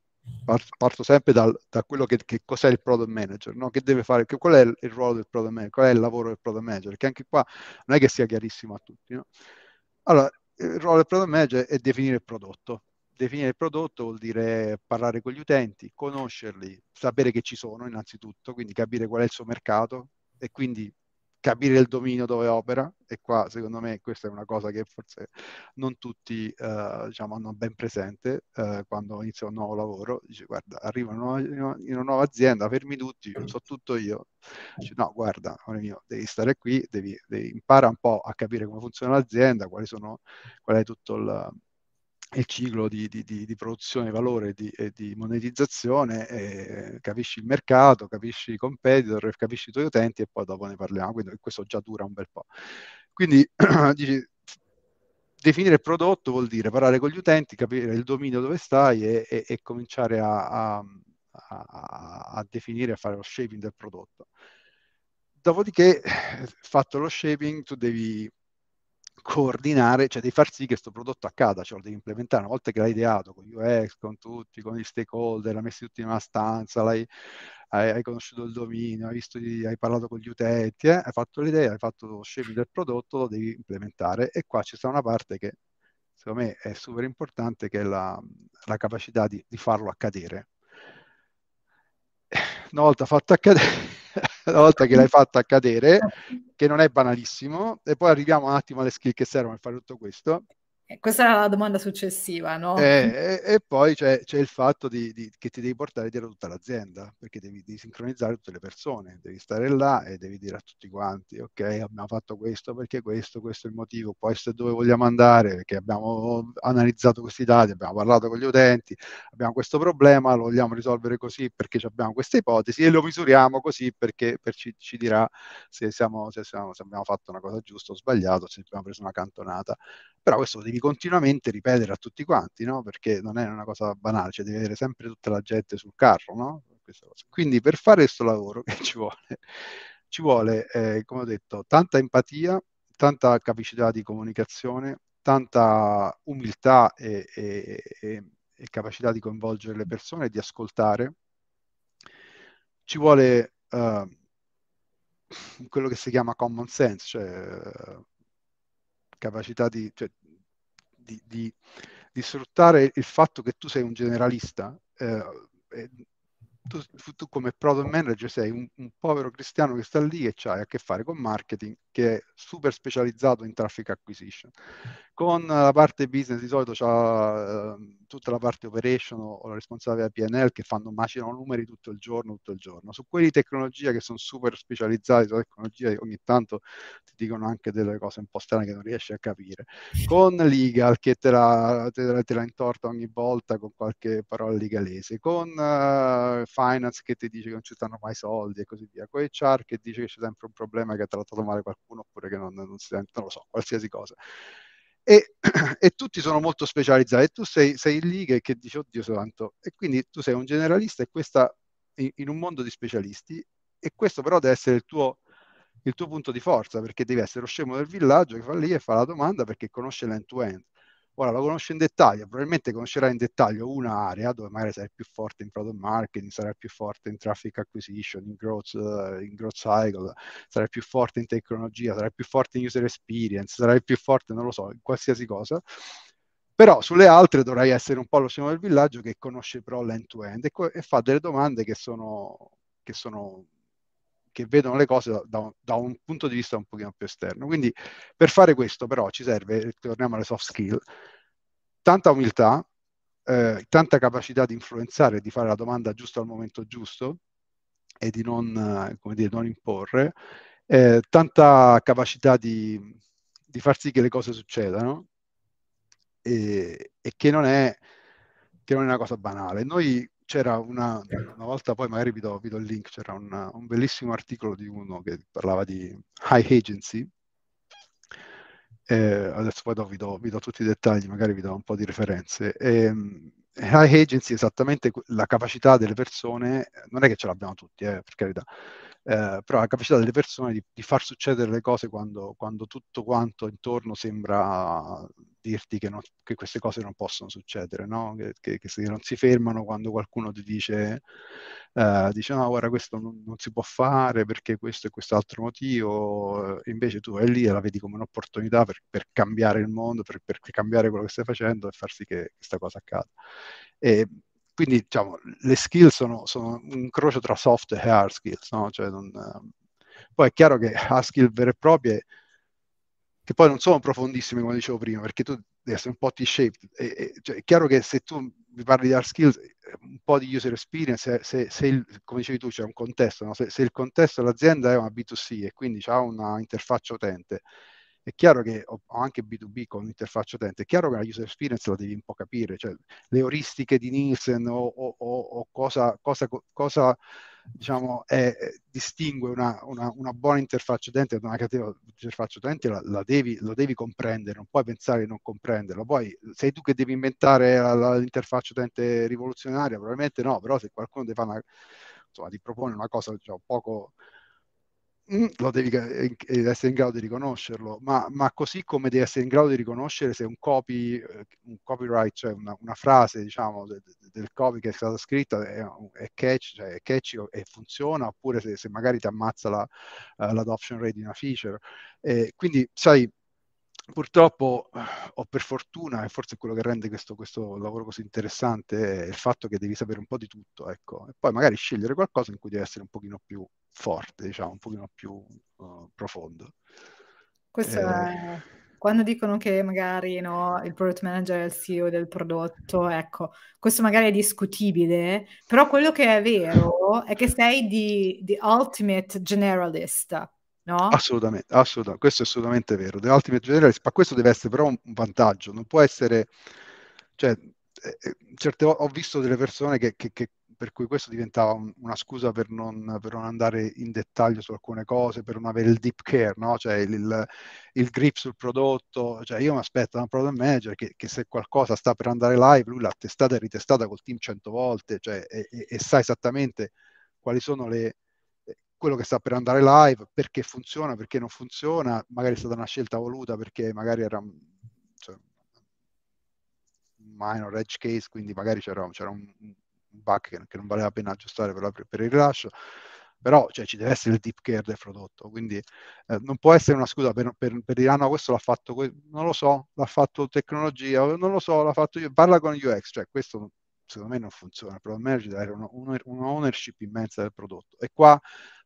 [SPEAKER 2] parto sempre dal, da quello che, che, cos'è il product manager, no? che deve fare, che, qual è il, ruolo del product manager, qual è il lavoro del product manager, perché anche qua non è che sia chiarissimo a tutti. No? Allora, il ruolo del product manager è definire il prodotto. Definire il prodotto vuol dire parlare con gli utenti, conoscerli, sapere che ci sono innanzitutto, quindi capire qual è il suo mercato e quindi capire il dominio dove opera e qua secondo me questa è una cosa che forse non tutti eh, diciamo, hanno ben presente eh, quando inizia un nuovo lavoro dice guarda arriva in una, in una nuova azienda fermi tutti so tutto io. Dice, no guarda mio, devi stare qui devi, devi impara un po' a capire come funziona l'azienda quali sono qual è tutto il il ciclo di, di, di, produzione, valore di, e di monetizzazione, eh, capisci il mercato, capisci i competitor, capisci i tuoi utenti e poi dopo ne parliamo. Quindi questo già dura un bel po'. Quindi [CLEARS THROAT] dici, definire il prodotto vuol dire parlare con gli utenti, capire il dominio dove stai e, e, e cominciare a, a, a, a definire, a fare lo shaping del prodotto. Dopodiché, fatto lo shaping, tu devi coordinare, cioè devi far sì che questo prodotto accada, cioè lo devi implementare una volta che l'hai ideato con UX, con tutti, con gli stakeholder, l'hai messo tutti in una stanza, l'hai, hai, hai, conosciuto il dominio, hai, visto, hai parlato con gli utenti, eh, hai fatto l'idea, hai fatto lo shaping del prodotto, lo devi implementare e qua c'è una parte che secondo me è super importante che è la, la capacità di, di farlo accadere. Una volta fatto accadere una volta che l'hai fatta accadere, che non è banalissimo, e poi arriviamo un attimo alle skill che servono per fare tutto questo.
[SPEAKER 1] Eh, questa è la domanda successiva, no?
[SPEAKER 2] E, e, e poi c'è, c'è, il fatto di, di, che ti devi portare dietro tutta l'azienda, perché devi, devi, sincronizzare tutte le persone, devi stare là e devi dire a tutti quanti, ok, abbiamo fatto questo perché questo, questo è il motivo, questo è dove vogliamo andare, perché abbiamo analizzato questi dati, abbiamo parlato con gli utenti, abbiamo questo problema, lo vogliamo risolvere così perché abbiamo questa ipotesi e lo misuriamo così perché per ci, ci, dirà se, siamo, se, siamo, se abbiamo fatto una cosa giusta o sbagliata, se abbiamo preso una cantonata. Però questo devi devi continuamente ripetere a tutti quanti, no? Perché non è una cosa banale, cioè devi avere sempre tutta la gente sul carro, no? Quindi per fare questo lavoro [LAUGHS] che ci vuole? Ci vuole, eh, come ho detto, tanta empatia, tanta capacità di comunicazione, tanta umiltà e, e, e, e capacità di coinvolgere le persone e di ascoltare. Ci vuole uh, quello che si chiama common sense, cioè capacità di, cioè, di, di, di, sfruttare il fatto che tu sei un generalista, eh, tu, tu, come product manager sei un, un, povero cristiano che sta lì e c'hai a che fare con marketing che è super specializzato in traffic acquisition. Con la parte business di solito c'ha... Eh, tutta la parte operation o la responsabile PNL che fanno macinano numeri tutto il giorno, tutto il giorno. Su quelli di tecnologia che sono super specializzati sulla tecnologia, ogni tanto ti dicono anche delle cose un po' strane che non riesci a capire. Con legal che te la, te te la intorta ogni volta con qualche parola legalese, con uh, finance che ti dice che non ci stanno mai soldi e così via, con HR che dice che c'è sempre un problema che ha trattato male qualcuno oppure che non, non si sente, non lo so, qualsiasi cosa e, [CLEARS THROAT] e, tutti sono molto specializzati. E tu sei, sei lì che, che dici oddio santo. E quindi tu sei un generalista e questa in, in, un mondo di specialisti e questo però deve essere il tuo, il tuo punto di forza perché devi essere lo scemo del villaggio che fa lì e fa la domanda perché conosce l'end-to-end Ora lo conosci in dettaglio, probabilmente conoscerai in dettaglio una area dove magari sarai più forte in product marketing, sarai più forte in traffic acquisition, in growth, uh, in growth cycle, sarai più forte in tecnologia, sarai più forte in user experience, sarai più forte, non lo so, in qualsiasi cosa. Però sulle altre dovrai essere un po' lo scemo del villaggio che conosce però l'end-to-end e, co- e fa delle domande che sono, che sono che vedono le cose da, da, da, un punto di vista un pochino più esterno. Quindi per fare questo però ci serve, torniamo alle soft skill, tanta umiltà, eh, tanta capacità di influenzare, di fare la domanda giusta al momento giusto e di non, come dire, non imporre, eh, tanta capacità di, di, far sì che le cose succedano e, e che, non è, che non è una cosa banale. Noi c'era una, una volta, poi magari vi do, vi do il link, c'era una, un bellissimo articolo di uno che parlava di high agency. Eh, adesso poi do, vi, do, vi, do, tutti i dettagli, magari vi do un po' di referenze. E, ehm, high agency è esattamente la capacità delle persone, non è che ce l'abbiamo tutti, eh, per carità, eh, però la capacità delle persone di, di far succedere le cose quando, quando, tutto quanto intorno sembra dirti che, non, che queste cose non possono succedere, no? che, che, che, non si fermano quando qualcuno ti dice, uh, dice no, guarda, questo non, non, si può fare perché questo e quest'altro motivo, invece tu vai lì e la vedi come un'opportunità per, per cambiare il mondo, per, per, cambiare quello che stai facendo e far sì che questa cosa accada. E, quindi diciamo, le skill sono, sono, un incrocio tra soft e hard skills, no? cioè non, poi è chiaro che [LAUGHS] hard skill vere e proprie, che poi non sono profondissime come dicevo prima, perché tu devi essere un po' T-shaped, e, e, cioè, è chiaro che se tu mi parli di hard skills, un po' di user experience, se, se il, come dicevi tu c'è un contesto, no? se, se, il contesto dell'azienda è una B2C e quindi ha una interfaccia utente, è chiaro che ho anche B2B con l'interfaccia utente, è chiaro che la user experience la devi un po' capire, cioè le euristiche di Nielsen o, o, o cosa, cosa, cosa diciamo, è, distingue una, una, una, buona interfaccia utente da una cattiva interfaccia utente, la, la, devi, lo devi comprendere, non puoi pensare di non comprenderla. Poi sei tu che devi inventare la, la, l'interfaccia utente rivoluzionaria? Probabilmente no, però se qualcuno ti, fa una, insomma, ti propone una cosa diciamo, poco lo devi eh, essere in grado di riconoscerlo, ma, ma, così come devi essere in grado di riconoscere se un copy, eh, un copyright, cioè una, una frase, diciamo, de, de, del copy che è stata scritta è, è catchy, cioè è catchy e funziona, oppure se, se magari ti ammazza la, uh, l'adoption rate di una feature. E quindi, sai, purtroppo o per fortuna, e forse quello che rende questo, questo, lavoro così interessante, è il fatto che devi sapere un po' di tutto, ecco, e poi magari scegliere qualcosa in cui devi essere un pochino più forte, diciamo, un pochino più uh, profondo.
[SPEAKER 1] Questo eh... è quando dicono che magari no, il product manager è il CEO del prodotto, ecco, questo magari è discutibile, però quello che è vero è che sei di, di ultimate generalist, no?
[SPEAKER 2] Assolutamente, assolutamente, questo è assolutamente vero. The ultimate generalist, ma questo deve essere però un, vantaggio, non può essere, cioè, eh, eh certe, ho visto delle persone che, che, che per cui questo diventava un, una scusa per non, per non, andare in dettaglio su alcune cose, per non avere il deep care, no? cioè il, il, il, grip sul prodotto. Cioè io mi aspetto da un product manager che, che, se qualcosa sta per andare live, lui l'ha testata e ritestata col team cento volte cioè, e, e, e, sa esattamente quali sono le quello che sta per andare live, perché funziona, perché non funziona, magari è stata una scelta voluta perché magari era cioè, minor edge case, quindi magari c'era, c'era un, bug che, non valeva la pena aggiustare per, la, per il rilascio, però cioè, ci deve essere il deep care del prodotto, quindi eh, non può essere una scusa per, per, per, dire ah no, questo l'ha fatto, non lo so, l'ha fatto tecnologia, non lo so, l'ha fatto io, parla con UX, cioè questo secondo me non funziona, il product manager deve avere una, una ownership immensa del prodotto. E qua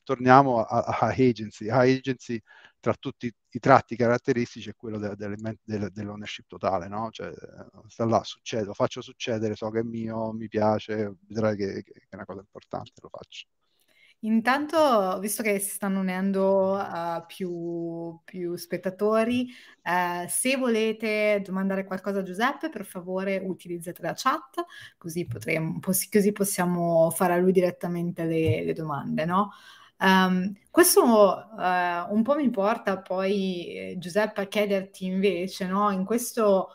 [SPEAKER 2] torniamo a, a agency. A agency tra tutti i tratti caratteristici è quello de, de, de, dell'ownership totale, no? Cioè, sta là, succede, lo faccio succedere, so che è mio, mi piace, vedrai che, che è una cosa importante, lo faccio.
[SPEAKER 1] Intanto, visto che si stanno unendo uh, più, più, spettatori, uh, se volete domandare qualcosa a Giuseppe, per favore utilizzate la chat, così, potremo, così possiamo fare a lui direttamente le, le domande, no? Um, questo uh, un po' mi porta poi, Giuseppe, a chiederti invece, no? In questo,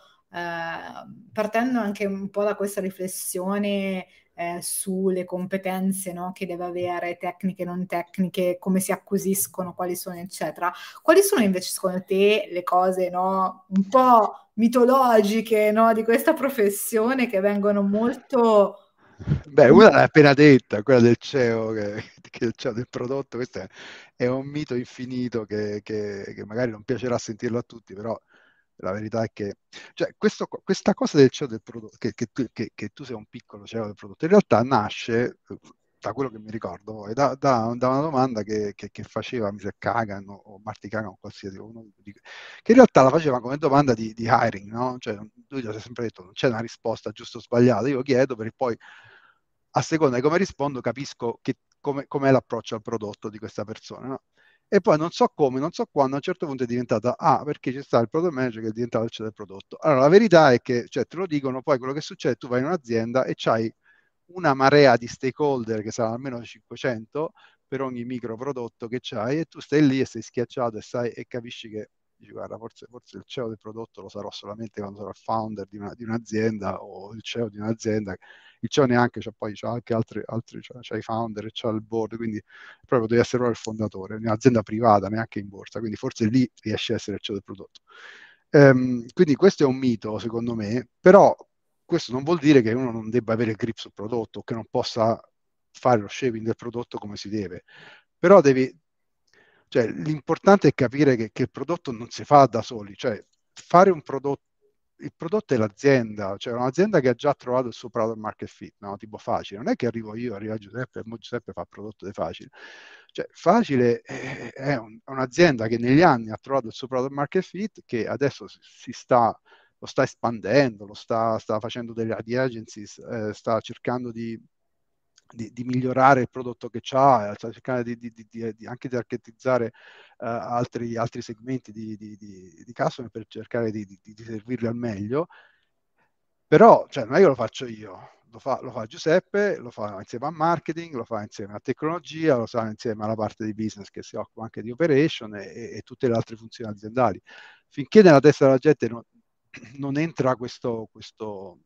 [SPEAKER 1] partendo anche un po' da questa riflessione eh, sulle competenze no, che deve avere, tecniche, non tecniche, come si acquisiscono, quali sono, eccetera. Quali sono invece secondo te le cose no, un po' mitologiche no, di questa professione che vengono molto...
[SPEAKER 2] Beh, una l'hai appena detta, quella del CEO, che, che CEO del prodotto, questo è, è un mito infinito che, che, che magari non piacerà sentirlo a tutti, però la verità è che cioè, questo, questa cosa del CEO del prodotto, che, che, tu, che, tu sei un piccolo CEO del prodotto, in realtà nasce, da quello che mi ricordo, da, da, da una domanda che, faceva Mr. Kagan o Marty Kagan o qualsiasi uno, che in realtà la faceva come domanda di, di hiring, no? Cioè, lui gli ha sempre detto non c'è una risposta giusta o sbagliata, io chiedo per poi a seconda di come rispondo capisco che, come, com'è l'approccio al prodotto di questa persona. No? e poi non so come, non so quando, a un certo punto è diventata ah, perché c'è stato il product manager che è diventato il CEO del prodotto. Allora, la verità è che, cioè, te lo dicono, poi quello che succede, tu vai in un'azienda e c'hai una marea di stakeholder che saranno almeno 500 per ogni micro prodotto che c'hai e tu stai lì e sei schiacciato e, sai, e capisci che dici guarda forse, forse, il CEO del prodotto lo sarò solamente quando sarò il founder di, una, di un'azienda o il CEO di un'azienda il CEO neanche, c'ha poi c'ha anche altri, altri c'ha, c'ha i founder, c'ha il board, quindi proprio devi essere proprio il fondatore, un'azienda privata, neanche in borsa, quindi forse lì riesce a essere il CEO del prodotto. Um, quindi questo è un mito, secondo me, però questo non vuol dire che uno non debba avere grip sul prodotto, che non possa fare lo shaping del prodotto come si deve, però devi, cioè, l'importante è capire che, che il prodotto non si fa da soli, cioè fare un prodotto il prodotto è l'azienda, cioè un'azienda che ha già trovato il suo product market fit, no? tipo facile. Non è che arrivo io, arriva Giuseppe e Giuseppe fa il prodotto di facile. Cioè, facile è, è un, un'azienda che negli anni ha trovato il suo product market fit, che adesso si, sta, lo sta espandendo, lo sta, sta facendo delle ad agencies, eh, sta cercando di, di, di, migliorare il prodotto che ha, sta cercando di, di, anche di archetizzare uh, altri, altri, segmenti di, customer per cercare di, servirli al meglio. Però cioè, non è che lo faccio io, lo fa, lo fa, Giuseppe, lo fa insieme a marketing, lo fa insieme a tecnologia, lo fa insieme alla parte di business che si occupa anche di operation e, e tutte le altre funzioni aziendali. Finché nella testa della gente non, non entra questo, questo,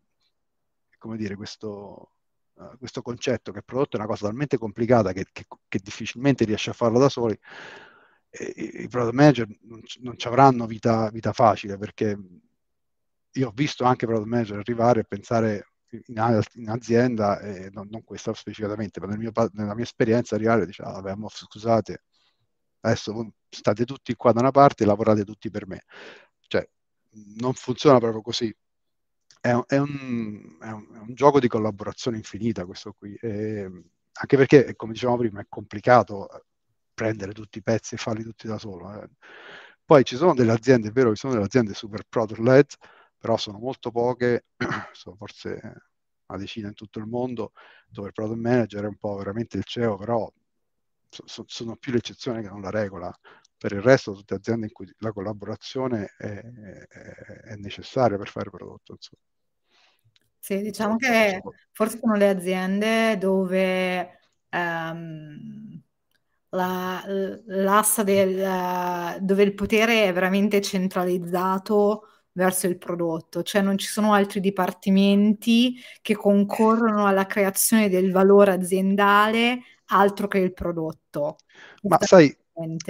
[SPEAKER 2] come dire, questo, uh, questo concetto che il prodotto è una cosa talmente complicata che, che, che difficilmente riesce a farlo da soli, i product manager non, non ci avranno vita, vita, facile perché io ho visto anche product manager arrivare e pensare in, in azienda, e non, non, questa specificatamente, ma nel mio, nella mia esperienza arrivare e dice, ah, vabbè, mo, scusate, adesso state tutti qua da una parte e lavorate tutti per me. Cioè, non funziona proprio così. È un, è un, è un, gioco di collaborazione infinita questo qui. E, anche perché, come dicevamo prima, è complicato prendere tutti i pezzi e farli tutti da solo. Eh. Poi ci sono delle aziende, è vero, ci sono delle aziende super product led, però sono molto poche, [CLEARS THROAT] sono forse una decina in tutto il mondo, dove il product manager è un po' veramente il CEO, però so, sono più l'eccezione che non la regola. Per il resto, tutte aziende in cui la collaborazione è, è, è necessaria per fare prodotto. Insomma.
[SPEAKER 1] Sì, diciamo che forse sono le aziende dove um, la, l'assa del, dove il potere è veramente centralizzato verso il prodotto, cioè non ci sono altri dipartimenti che concorrono alla creazione del valore aziendale altro che il prodotto.
[SPEAKER 2] Ma sai,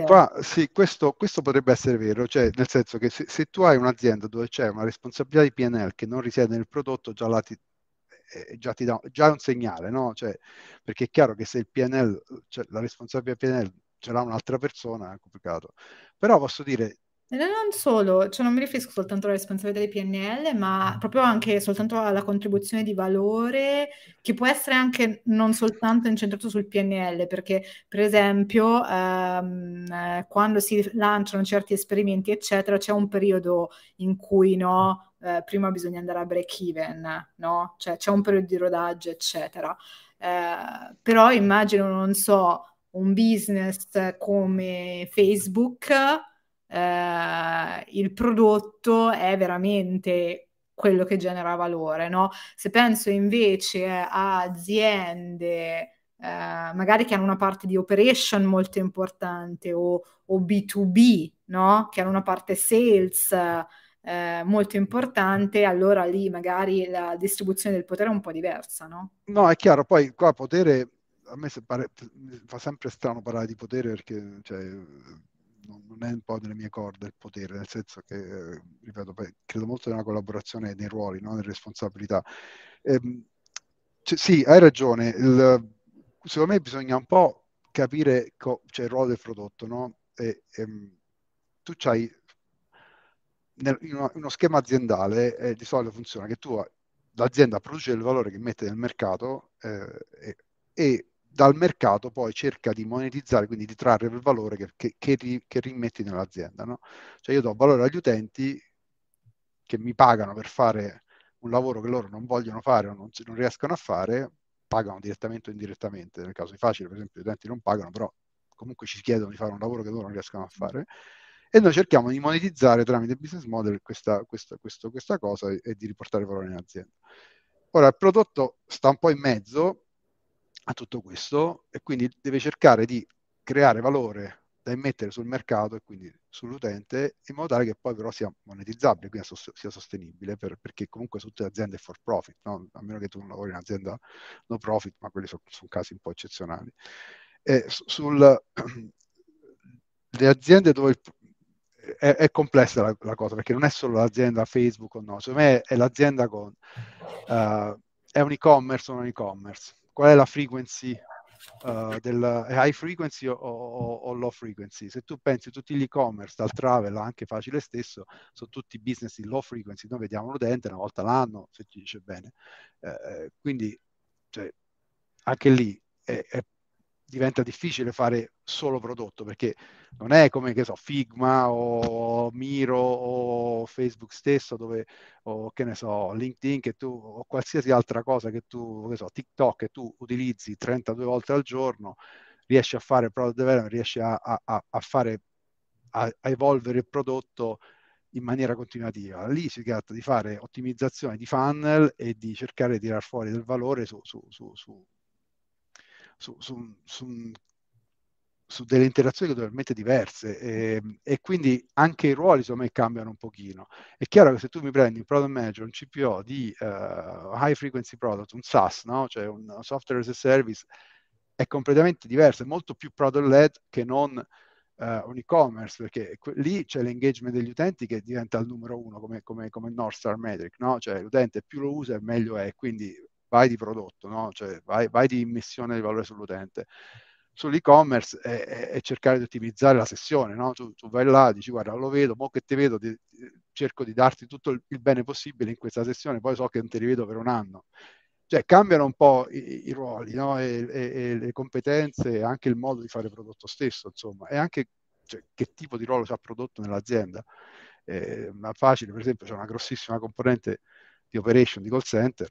[SPEAKER 2] qua, sì, questo, questo, potrebbe essere vero, cioè nel senso che se, se, tu hai un'azienda dove c'è una responsabilità di PNL che non risiede nel prodotto, già la ti, eh, già ti dà già un segnale, no? Cioè, perché è chiaro che se il PNL, cioè la responsabilità PNL ce l'ha un'altra persona è complicato. Però posso dire,
[SPEAKER 1] Non solo, cioè non mi riferisco soltanto alla responsabilità dei PNL, ma proprio anche soltanto alla contribuzione di valore, che può essere anche non soltanto incentrato sul PNL, perché per esempio ehm, quando si lanciano certi esperimenti, eccetera, c'è un periodo in cui no, eh, prima bisogna andare a break even, no? Cioè c'è un periodo di rodaggio, eccetera. Eh, però immagino, non so, un business come Facebook eh, il prodotto è veramente quello che genera valore, no? Se penso invece a aziende eh, magari che hanno una parte di operation molto importante o, o B2B, no? Che hanno una parte sales eh, molto importante, allora lì magari la distribuzione del potere è un po' diversa, no?
[SPEAKER 2] No, è chiaro, poi qua potere, a me pare, fa sempre strano parlare di potere perché cioè, non è un po' nelle mie corde il potere, nel senso che, eh, ripeto, credo molto nella collaborazione nei ruoli, no? nelle responsabilità. Ehm, sì, hai ragione, il, secondo me bisogna un po' capire co- cioè, il ruolo del prodotto, no? E, ehm, tu uno, uno, schema aziendale eh, di solito funziona che tu l'azienda produce il valore che mette nel mercato eh, e, e dal mercato poi cerca di monetizzare, quindi di trarre il valore che, che, che, ri, che rimetti nell'azienda. No? Cioè io do valore agli utenti che mi pagano per fare un lavoro che loro non vogliono fare o non, non riescono a fare, pagano direttamente o indirettamente. Nel caso di facile, per esempio, gli utenti non pagano, però comunque ci chiedono di fare un lavoro che loro non riescono a fare. E noi cerchiamo di monetizzare tramite business model questa, questa, questo, questa cosa e, e di riportare valore in azienda. Ora, il prodotto sta un po' in mezzo a tutto questo e quindi deve cercare di creare valore da immettere sul mercato e quindi sull'utente in modo tale che poi però sia monetizzabile, quindi sia sostenibile, per, perché comunque tutte le aziende è for profit, no? a meno che tu non lavori in un'azienda no profit, ma quelli sono, sono casi un po' eccezionali. E sul, [CLEARS THROAT] le aziende dove il, è, è, complessa la, la, cosa perché non è solo l'azienda Facebook o no, secondo me è l'azienda con uh, è un e-commerce o non e-commerce qual è la frequency uh, del high frequency o, o, o, low frequency. Se tu pensi tutti gli e-commerce, dal travel, anche facile stesso, sono tutti business di low frequency. Noi vediamo l'utente una volta l'anno, se ci dice bene. Eh, eh quindi cioè, anche lì è, è diventa difficile fare solo prodotto perché non è come che so Figma o Miro o Facebook stesso dove o che ne so LinkedIn che tu o qualsiasi altra cosa che tu che so TikTok che tu utilizzi 32 volte al giorno riesci a fare product development riesci a, a, a fare a, evolvere il prodotto in maniera continuativa. Lì si tratta di fare ottimizzazione di funnel e di cercare di tirare fuori del valore su, su, su, su su, su, su, su delle interazioni totalmente diverse e, ehm, e, quindi anche i ruoli secondo cambiano un pochino. È chiaro che se tu mi prendi un product manager, un CPO di uh, high frequency product, un SaaS, no? cioè un software as a service, è completamente diverso, è molto più product led che non uh, un e-commerce, perché que- lì c'è l'engagement degli utenti che diventa il numero uno, come, come, come North Star Metric, no? cioè l'utente più lo usa meglio è, quindi vai di prodotto, no? cioè vai, vai di immissione di valore sull'utente. Sull'e-commerce è, è, cercare di ottimizzare la sessione, no? tu, tu, vai là, dici guarda lo vedo, mo che ti vedo, ti, cerco di darti tutto il, il, bene possibile in questa sessione, poi so che non ti rivedo per un anno. Cioè cambiano un po' i, i ruoli no? e, e, e, le competenze anche il modo di fare prodotto stesso, insomma, e anche cioè, che tipo di ruolo c'ha prodotto nell'azienda. Eh, ma facile, per esempio, c'è una grossissima componente di operation di call center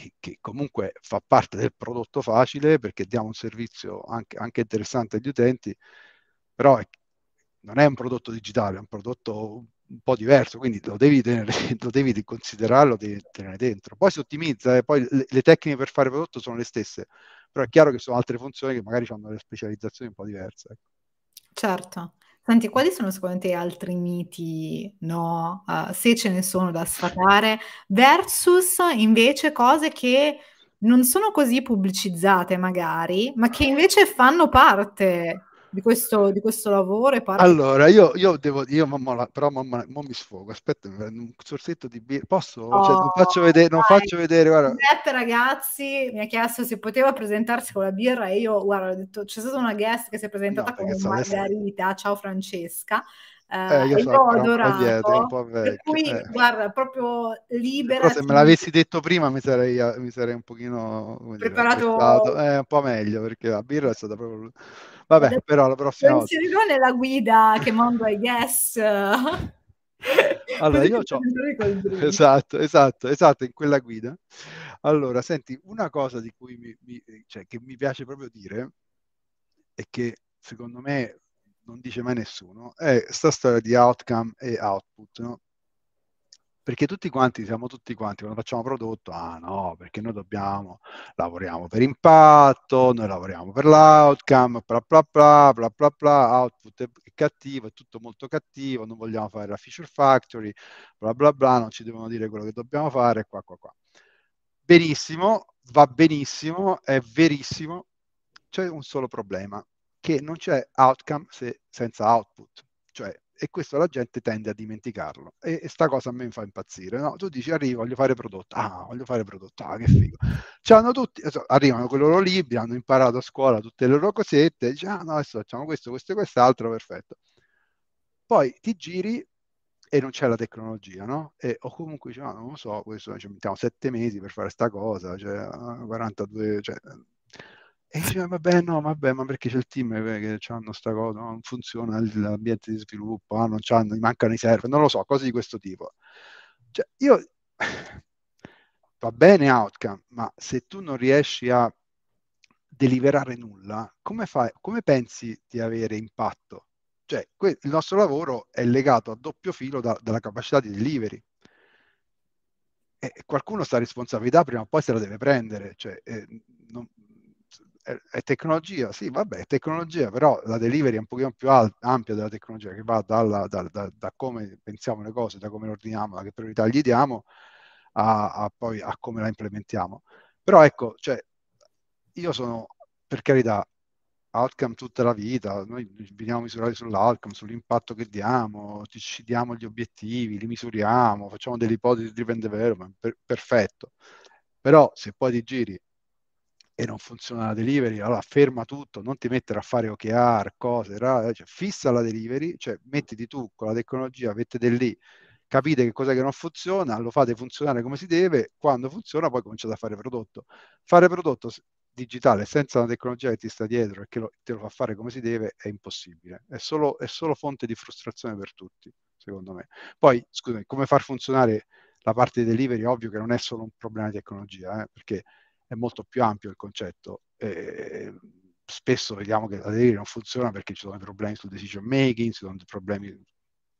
[SPEAKER 2] che, che, comunque fa parte del prodotto facile perché diamo un servizio anche, anche interessante agli utenti, però è, non è un prodotto digitale, è un prodotto un po' diverso, quindi lo devi, tenere, [LAUGHS] lo devi considerarlo, devi tenere dentro. Poi si ottimizza e poi le, le, tecniche per fare prodotto sono le stesse, però è chiaro che sono altre funzioni che magari hanno delle specializzazioni un po' diverse. Ecco.
[SPEAKER 1] Certo. Senti, quali sono secondo te altri miti, no, uh, se ce ne sono da sfatare, versus invece cose che non sono così pubblicizzate magari, ma che invece fanno parte di questo, di questo lavoro e
[SPEAKER 2] parlo... Allora, io, io devo io mo, però mo, mo mi sfogo, aspetta, un sorsetto di birra, posso? Oh, cioè, non faccio vedere, non faccio vedere, guarda.
[SPEAKER 1] Sette ragazzi mi ha chiesto se poteva presentarsi con la birra e io, guarda, ho detto, c'è stata una guest che si è presentata no, con Margarita, adesso... ciao Francesca,
[SPEAKER 2] Eh, io, so,
[SPEAKER 1] io ho
[SPEAKER 2] adorato,
[SPEAKER 1] dietro,
[SPEAKER 2] un po' vecchio,
[SPEAKER 1] per cui
[SPEAKER 2] eh.
[SPEAKER 1] guarda, proprio libera.
[SPEAKER 2] Però se me l'avessi detto prima mi sarei, mi sarei un pochino
[SPEAKER 1] preparato
[SPEAKER 2] dire, eh, un po' meglio perché la birra è stata proprio vabbè però la prossima volta.
[SPEAKER 1] Inserirò nella guida che mando ai guest. [LAUGHS]
[SPEAKER 2] Allora io ho [LAUGHS] esatto esatto esatto in quella guida. Allora senti una cosa di cui mi, mi, cioè, che mi piace proprio dire e che secondo me non dice mai nessuno, è sta storia di outcome e output, no? Perché tutti quanti, siamo tutti quanti, quando facciamo prodotto, ah no, perché noi dobbiamo, lavoriamo per impatto, noi lavoriamo per l'outcome, bla bla bla, bla bla bla, output è cattivo, è tutto molto cattivo, non vogliamo fare la feature factory, bla bla bla, non ci devono dire quello che dobbiamo fare, qua qua qua. Benissimo, va benissimo, è verissimo, c'è un solo problema, che non c'è outcome se, senza output. Cioè, e questo la gente tende a dimenticarlo. E, e sta cosa a me mi fa impazzire. No? Tu dici, arrivo, voglio fare prodotto. Ah, voglio fare prodotto. Ah, che figo. C'hanno tutti, arrivano con i loro libri, hanno imparato a scuola tutte le loro cosette, dici, ah no, adesso facciamo questo, questo e quest'altro, perfetto. Poi ti giri e non c'è la tecnologia, no? E, o comunque dici, no, non lo so, questo ci mettiamo sette mesi per fare sta cosa, cioè 42, cioè, e dice, vabbè, no, vabbè, ma perché c'è il team che hanno sta cosa, non funziona l'ambiente di sviluppo, ah, non c'hanno, mancano i server, non lo so, cose di questo tipo. Cioè, io, [LAUGHS] va bene outcome, ma se tu non riesci a deliberare nulla, come, fai, come pensi di avere impatto? Cioè, que- il nostro lavoro è legato a doppio filo da, dalla capacità di delivery. E qualcuno sta responsabilità prima o poi se la deve prendere. Cioè, eh, non, è, tecnologia, sì, vabbè, è tecnologia, però la delivery è un pochino più al- ampia della tecnologia, che va dalla, da, da, da, come pensiamo le cose, da come le ordiniamo, da che priorità gli diamo, a, a poi a come la implementiamo. Però ecco, cioè, io sono, per carità, outcome tutta la vita, noi veniamo misurati sull'outcome, sull'impatto che diamo, ci diamo gli obiettivi, li misuriamo, facciamo delle ipotesi driven development, per, perfetto. Però se poi ti giri e non funziona la delivery, allora ferma tutto, non ti mettere a fare OKR, cose, cioè, fissa la delivery, cioè mettiti tu con la tecnologia, mettete lì, capite che cos'è che non funziona, lo fate funzionare come si deve, quando funziona poi cominciate a fare prodotto. Fare prodotto digitale senza una tecnologia che ti sta dietro e che lo, te lo fa fare come si deve è impossibile, è solo, è solo fonte di frustrazione per tutti, secondo me. Poi, scusami, come far funzionare la parte di delivery, ovvio che non è solo un problema di tecnologia, eh, perché è molto più ampio il concetto. Eh, spesso vediamo che la delivery non funziona perché ci sono dei problemi sul decision making, ci sono problemi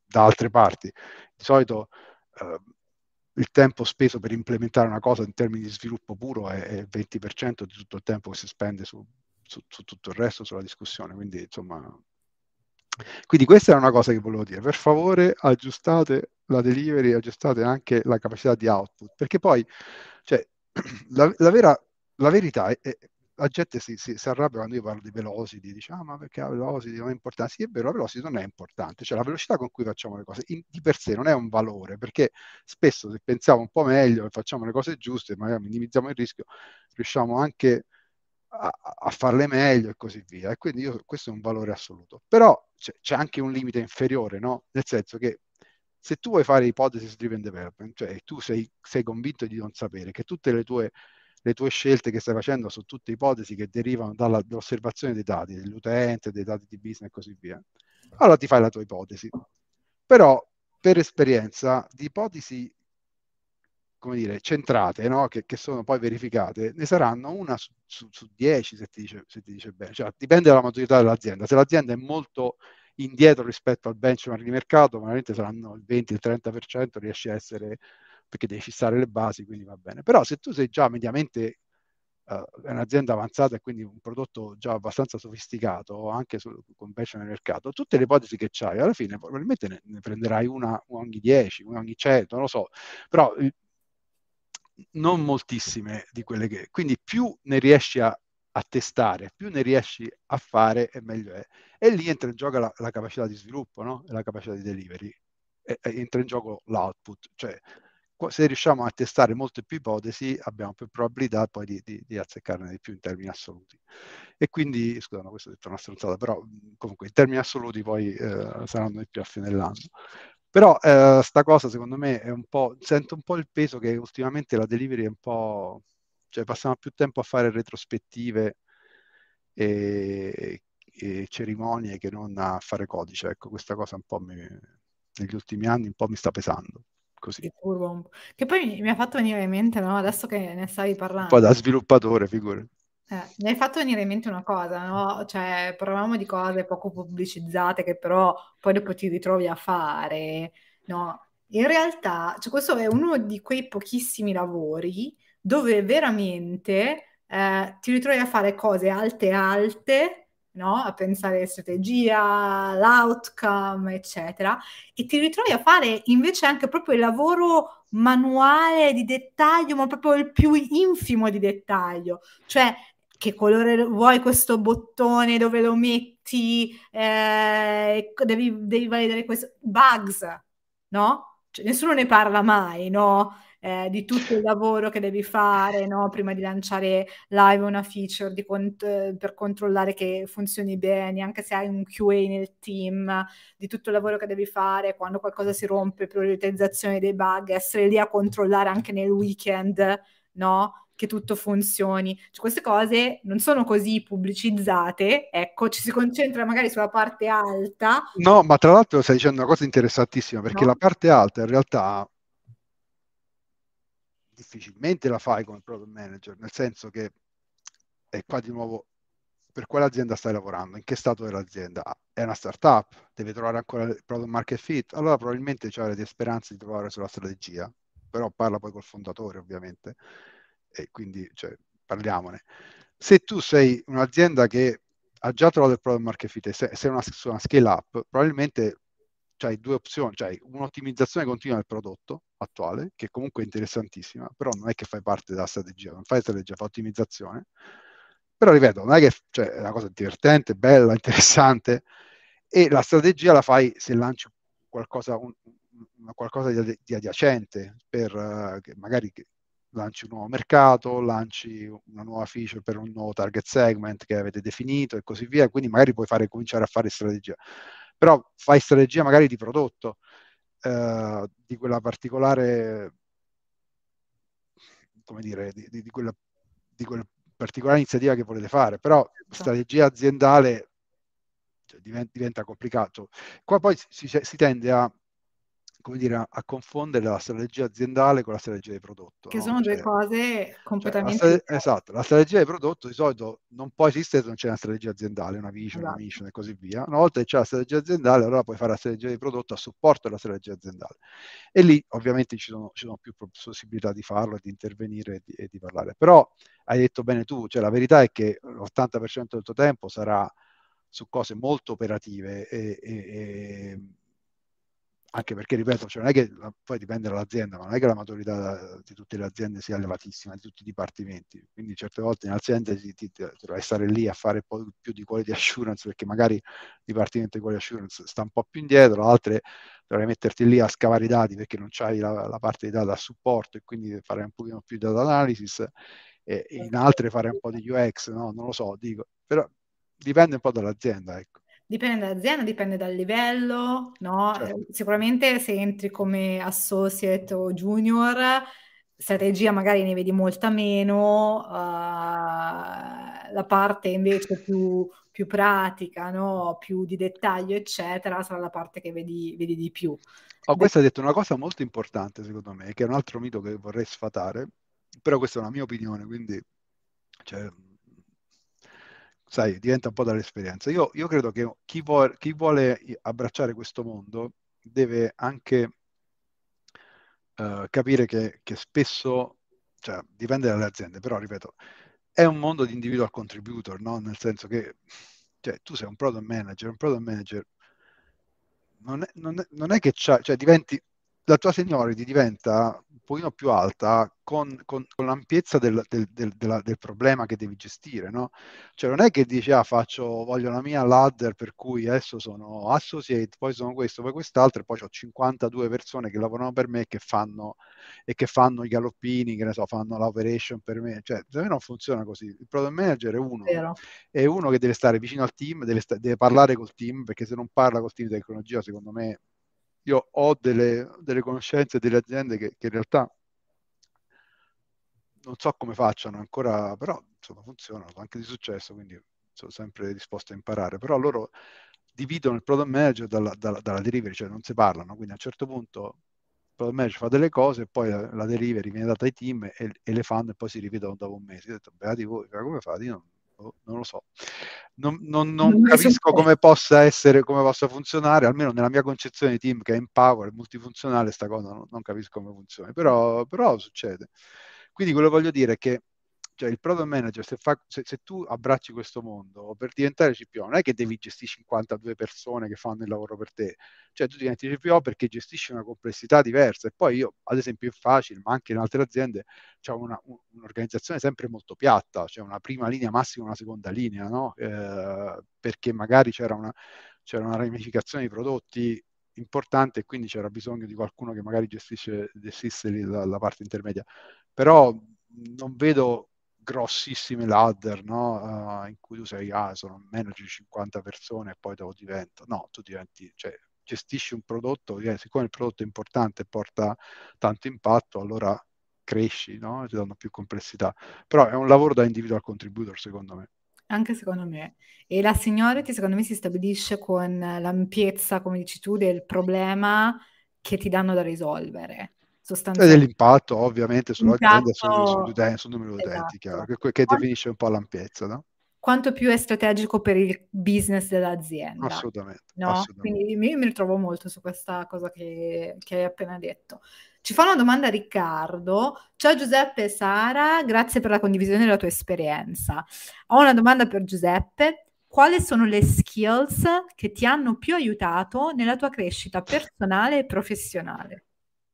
[SPEAKER 2] da altre parti. Di solito eh, il tempo speso per implementare una cosa in termini di sviluppo puro è, il 20% di tutto il tempo che si spende su, su, su, tutto il resto, sulla discussione. Quindi, insomma, quindi questa è una cosa che volevo dire. Per favore aggiustate la delivery, aggiustate anche la capacità di output, perché poi, cioè, la, la, vera, la verità è, è la gente si, si, si, arrabbia quando io parlo di velocity, dice ah ma perché la velocity non è importante? Sì è vero, la velocity non è importante, cioè la velocità con cui facciamo le cose in, di per sé non è un valore, perché spesso se pensiamo un po' meglio e facciamo le cose giuste, magari minimizziamo il rischio, riusciamo anche a, a farle meglio e così via. E quindi io, questo è un valore assoluto. Però c'è, c'è anche un limite inferiore, no? Nel senso che se tu vuoi fare hypothesis driven development, cioè tu sei, sei convinto di non sapere che tutte le tue, le tue, scelte che stai facendo sono tutte ipotesi che derivano dalla, dall'osservazione dei dati, dell'utente, dei dati di business e così via, allora ti fai la tua ipotesi. Però per esperienza di ipotesi come dire, centrate, no? che, che, sono poi verificate, ne saranno una su, su, su dieci se ti, dice, se ti dice bene. Cioè, dipende dalla maturità dell'azienda. Se l'azienda è molto indietro rispetto al benchmark di mercato, probabilmente saranno il 20, il 30%, riesci a essere, perché devi fissare le basi, quindi va bene. Però se tu sei già mediamente uh, un'azienda avanzata e quindi un prodotto già abbastanza sofisticato, anche sul, con benchmark nel mercato, tutte le ipotesi che c'hai, alla fine probabilmente ne, ne prenderai una, ogni 10, una ogni 100, non lo so, però non moltissime di quelle che... Quindi più ne riesci a a testare, più ne riesci a fare e meglio è. E lì entra in gioco la, la capacità di sviluppo no? la capacità di delivery, e, e entra in gioco l'output, cioè se riusciamo a testare molte più ipotesi, abbiamo più probabilità poi di, di, di azzeccarne di più in termini assoluti. E quindi, scusa, no, questo è detto una stronzata, però comunque in termini assoluti poi eh, saranno di più a fine dell'anno. Però eh, sta cosa secondo me è un po', sento un po' il peso che ultimamente la delivery è un po', cioè passiamo più tempo a fare retrospettive e, e cerimonie che non a fare codice. Ecco, questa cosa un po' mi, negli ultimi anni un po' mi sta pesando. Così.
[SPEAKER 1] Che poi mi ha fatto venire in mente, no? Adesso che ne stavi parlando.
[SPEAKER 2] Un po' da sviluppatore, figure.
[SPEAKER 1] Eh, mi hai fatto venire in mente una cosa, no? Cioè, parlavamo di cose poco pubblicizzate che però poi dopo ti ritrovi a fare, no? In realtà, cioè, questo è uno di quei pochissimi lavori dove veramente eh, ti ritrovi a fare cose alte alte no? a pensare strategia, l'outcome, eccetera, e ti ritrovi a fare invece anche proprio il lavoro manuale di dettaglio, ma proprio il più infimo di dettaglio, cioè che colore vuoi questo bottone, dove lo metti, eh, devi, devi validare questo, bugs, no? Cioè, nessuno ne parla mai, no? Eh, di tutto il lavoro che devi fare no? prima di lanciare live una feature cont- per controllare che funzioni bene, anche se hai un QA nel team, di tutto il lavoro che devi fare quando qualcosa si rompe, prioritizzazione dei bug, essere lì a controllare anche nel weekend, no? che tutto funzioni. Cioè, queste cose non sono così pubblicizzate, ecco, ci si concentra magari sulla parte alta.
[SPEAKER 2] No, ma tra l'altro stai dicendo una cosa interessantissima, perché no? la parte alta in realtà difficilmente la fai come product manager, nel senso che, e qua di nuovo, per quale azienda stai lavorando? In che stato è l'azienda? È una startup? Deve trovare ancora il product market fit? Allora probabilmente c'è delle speranze di trovare sulla strategia, però parla poi col fondatore ovviamente, e quindi cioè, parliamone. Se tu sei un'azienda che ha già trovato il product market fit e sei una, una scale up, probabilmente hai due opzioni, cioè un'ottimizzazione continua del prodotto attuale, che comunque è interessantissima, però non è che fai parte della strategia, non fai strategia, fai ottimizzazione. Però ripeto, non è che cioè, è una cosa divertente, bella, [LAUGHS] interessante, e la strategia la fai se lanci qualcosa, un, qualcosa di, di, adiacente, per uh, magari lanci un nuovo mercato, lanci una nuova feature per un nuovo target segment che avete definito e così via, quindi magari puoi fare, cominciare a fare strategia però fai strategia magari di prodotto, eh, di quella particolare, come dire, di, di, di, quella, di, quella, particolare iniziativa che volete fare, però certo. strategia aziendale cioè, diventa, diventa, complicato. Qua poi si, si tende a come dire, a, confondere la strategia aziendale con la strategia di prodotto.
[SPEAKER 1] Che no? sono cioè, due cose completamente
[SPEAKER 2] cioè, strate- Esatto, la strategia di prodotto di solito non può esistere se non c'è una strategia aziendale, una vision, esatto. una mission e così via. Una volta che c'è la strategia aziendale, allora puoi fare la strategia di prodotto a supporto della strategia aziendale. E lì ovviamente ci sono, ci sono più possibilità di farlo, di intervenire e di, e di parlare. Però hai detto bene tu, cioè la verità è che l'80% del tuo tempo sarà su cose molto operative e, e, e anche perché, ripeto, cioè non è che poi dipende dall'azienda, ma non è che la maturità di tutte le aziende sia elevatissima, di tutti i dipartimenti. Quindi certe volte in azienda ti, ti, ti, dovrai stare lì a fare un po' più di quality assurance, perché magari il dipartimento di quality assurance sta un po' più indietro, altre dovrai metterti lì a scavare i dati perché non c'hai la, la parte di data a supporto e quindi fare un pochino più di data analysis, e in altre fare un po' di UX, no? Non lo so, dico. Però dipende un po' dall'azienda, ecco.
[SPEAKER 1] Dipende dall'azienda, dipende dal livello, no? Certo. Eh, sicuramente se entri come associate o junior, strategia magari ne vedi molta meno, uh, la parte invece più, più pratica, no? più di dettaglio, eccetera, sarà la parte che vedi, vedi di più.
[SPEAKER 2] Oh, questo ha detto una cosa molto importante, secondo me, che è un altro mito che vorrei sfatare, però questa è una mia opinione, quindi cioè, sai, diventa un po' dall'esperienza. Io, io credo che chi, vuole, chi vuole abbracciare questo mondo deve anche uh, capire che, che, spesso, cioè dipende dalle aziende, però ripeto, è un mondo di individual contributor, no? nel senso che cioè, tu sei un product manager, un product manager non è, non è, non è che cioè diventi la tua seniority diventa un pochino più alta con, con, con l'ampiezza del, del, del, del, problema che devi gestire, no? Cioè non è che dici, ah, faccio, voglio la mia ladder per cui adesso sono associate, poi sono questo, poi quest'altro, e poi ho 52 persone che lavorano per me e che fanno, e che fanno i galoppini, che ne so, fanno l'operation per me. Cioè, per me non funziona così. Il product manager è uno, Vero. è uno che deve stare vicino al team, deve, sta- deve parlare col team, perché se non parla col team di tecnologia, secondo me io ho delle, delle conoscenze delle aziende che, che, in realtà non so come facciano ancora, però insomma funzionano, anche di successo, quindi sono sempre disposto a imparare. Però loro dividono il product manager dalla, dalla, dalla delivery, cioè non si parlano, quindi a un certo punto il product manager fa delle cose e poi la, la delivery viene data ai team e, e, le fanno e poi si rivedono dopo un mese. Ho detto, beati voi, come fate? Io non, Boh, non lo so. Non, non, non capisco come possa essere, come possa funzionare, almeno nella mia concezione di team che è in power, multifunzionale, sta cosa non, non capisco come funziona, però, però succede. Quindi quello che voglio dire è che cioè il product manager, se, fa, se, se, tu abbracci questo mondo per diventare CPO, non è che devi gestire 52 persone che fanno il lavoro per te, cioè tu diventi CPO perché gestisci una complessità diversa. E poi io, ad esempio, in Facile, ma anche in altre aziende, c'è una, un, un'organizzazione sempre molto piatta, c'è una prima linea, massimo una seconda linea, no? eh, perché magari c'era una, c'era una ramificazione di prodotti importante e quindi c'era bisogno di qualcuno che magari gestisce, gestisse la, la parte intermedia. Però non vedo grossissime ladder, no? uh, in cui tu sei, ah, sono manager di 50 persone e poi dopo divento, no, tu diventi, cioè, gestisci un prodotto, eh, siccome il prodotto è importante e porta tanto impatto, allora cresci, no? Ti danno più complessità. Però è un lavoro da individual contributor, secondo me.
[SPEAKER 1] Anche secondo me. E la seniority, secondo me, si stabilisce con l'ampiezza, come dici tu, del problema che ti danno da risolvere
[SPEAKER 2] sostanzialmente. E dell'impatto ovviamente sull'azienda e sul, sul, numero di utenti, chiaro, che, che Quanto... definisce un po' l'ampiezza, no?
[SPEAKER 1] Quanto più è strategico per il business dell'azienda.
[SPEAKER 2] Assolutamente.
[SPEAKER 1] No?
[SPEAKER 2] assolutamente.
[SPEAKER 1] Quindi io mi ritrovo molto su questa cosa che, che hai appena detto. Ci fa una domanda Riccardo. Ciao Giuseppe e Sara, grazie per la condivisione della tua esperienza. Ho una domanda per Giuseppe. Quali sono le skills che ti hanno più aiutato nella tua crescita personale e professionale?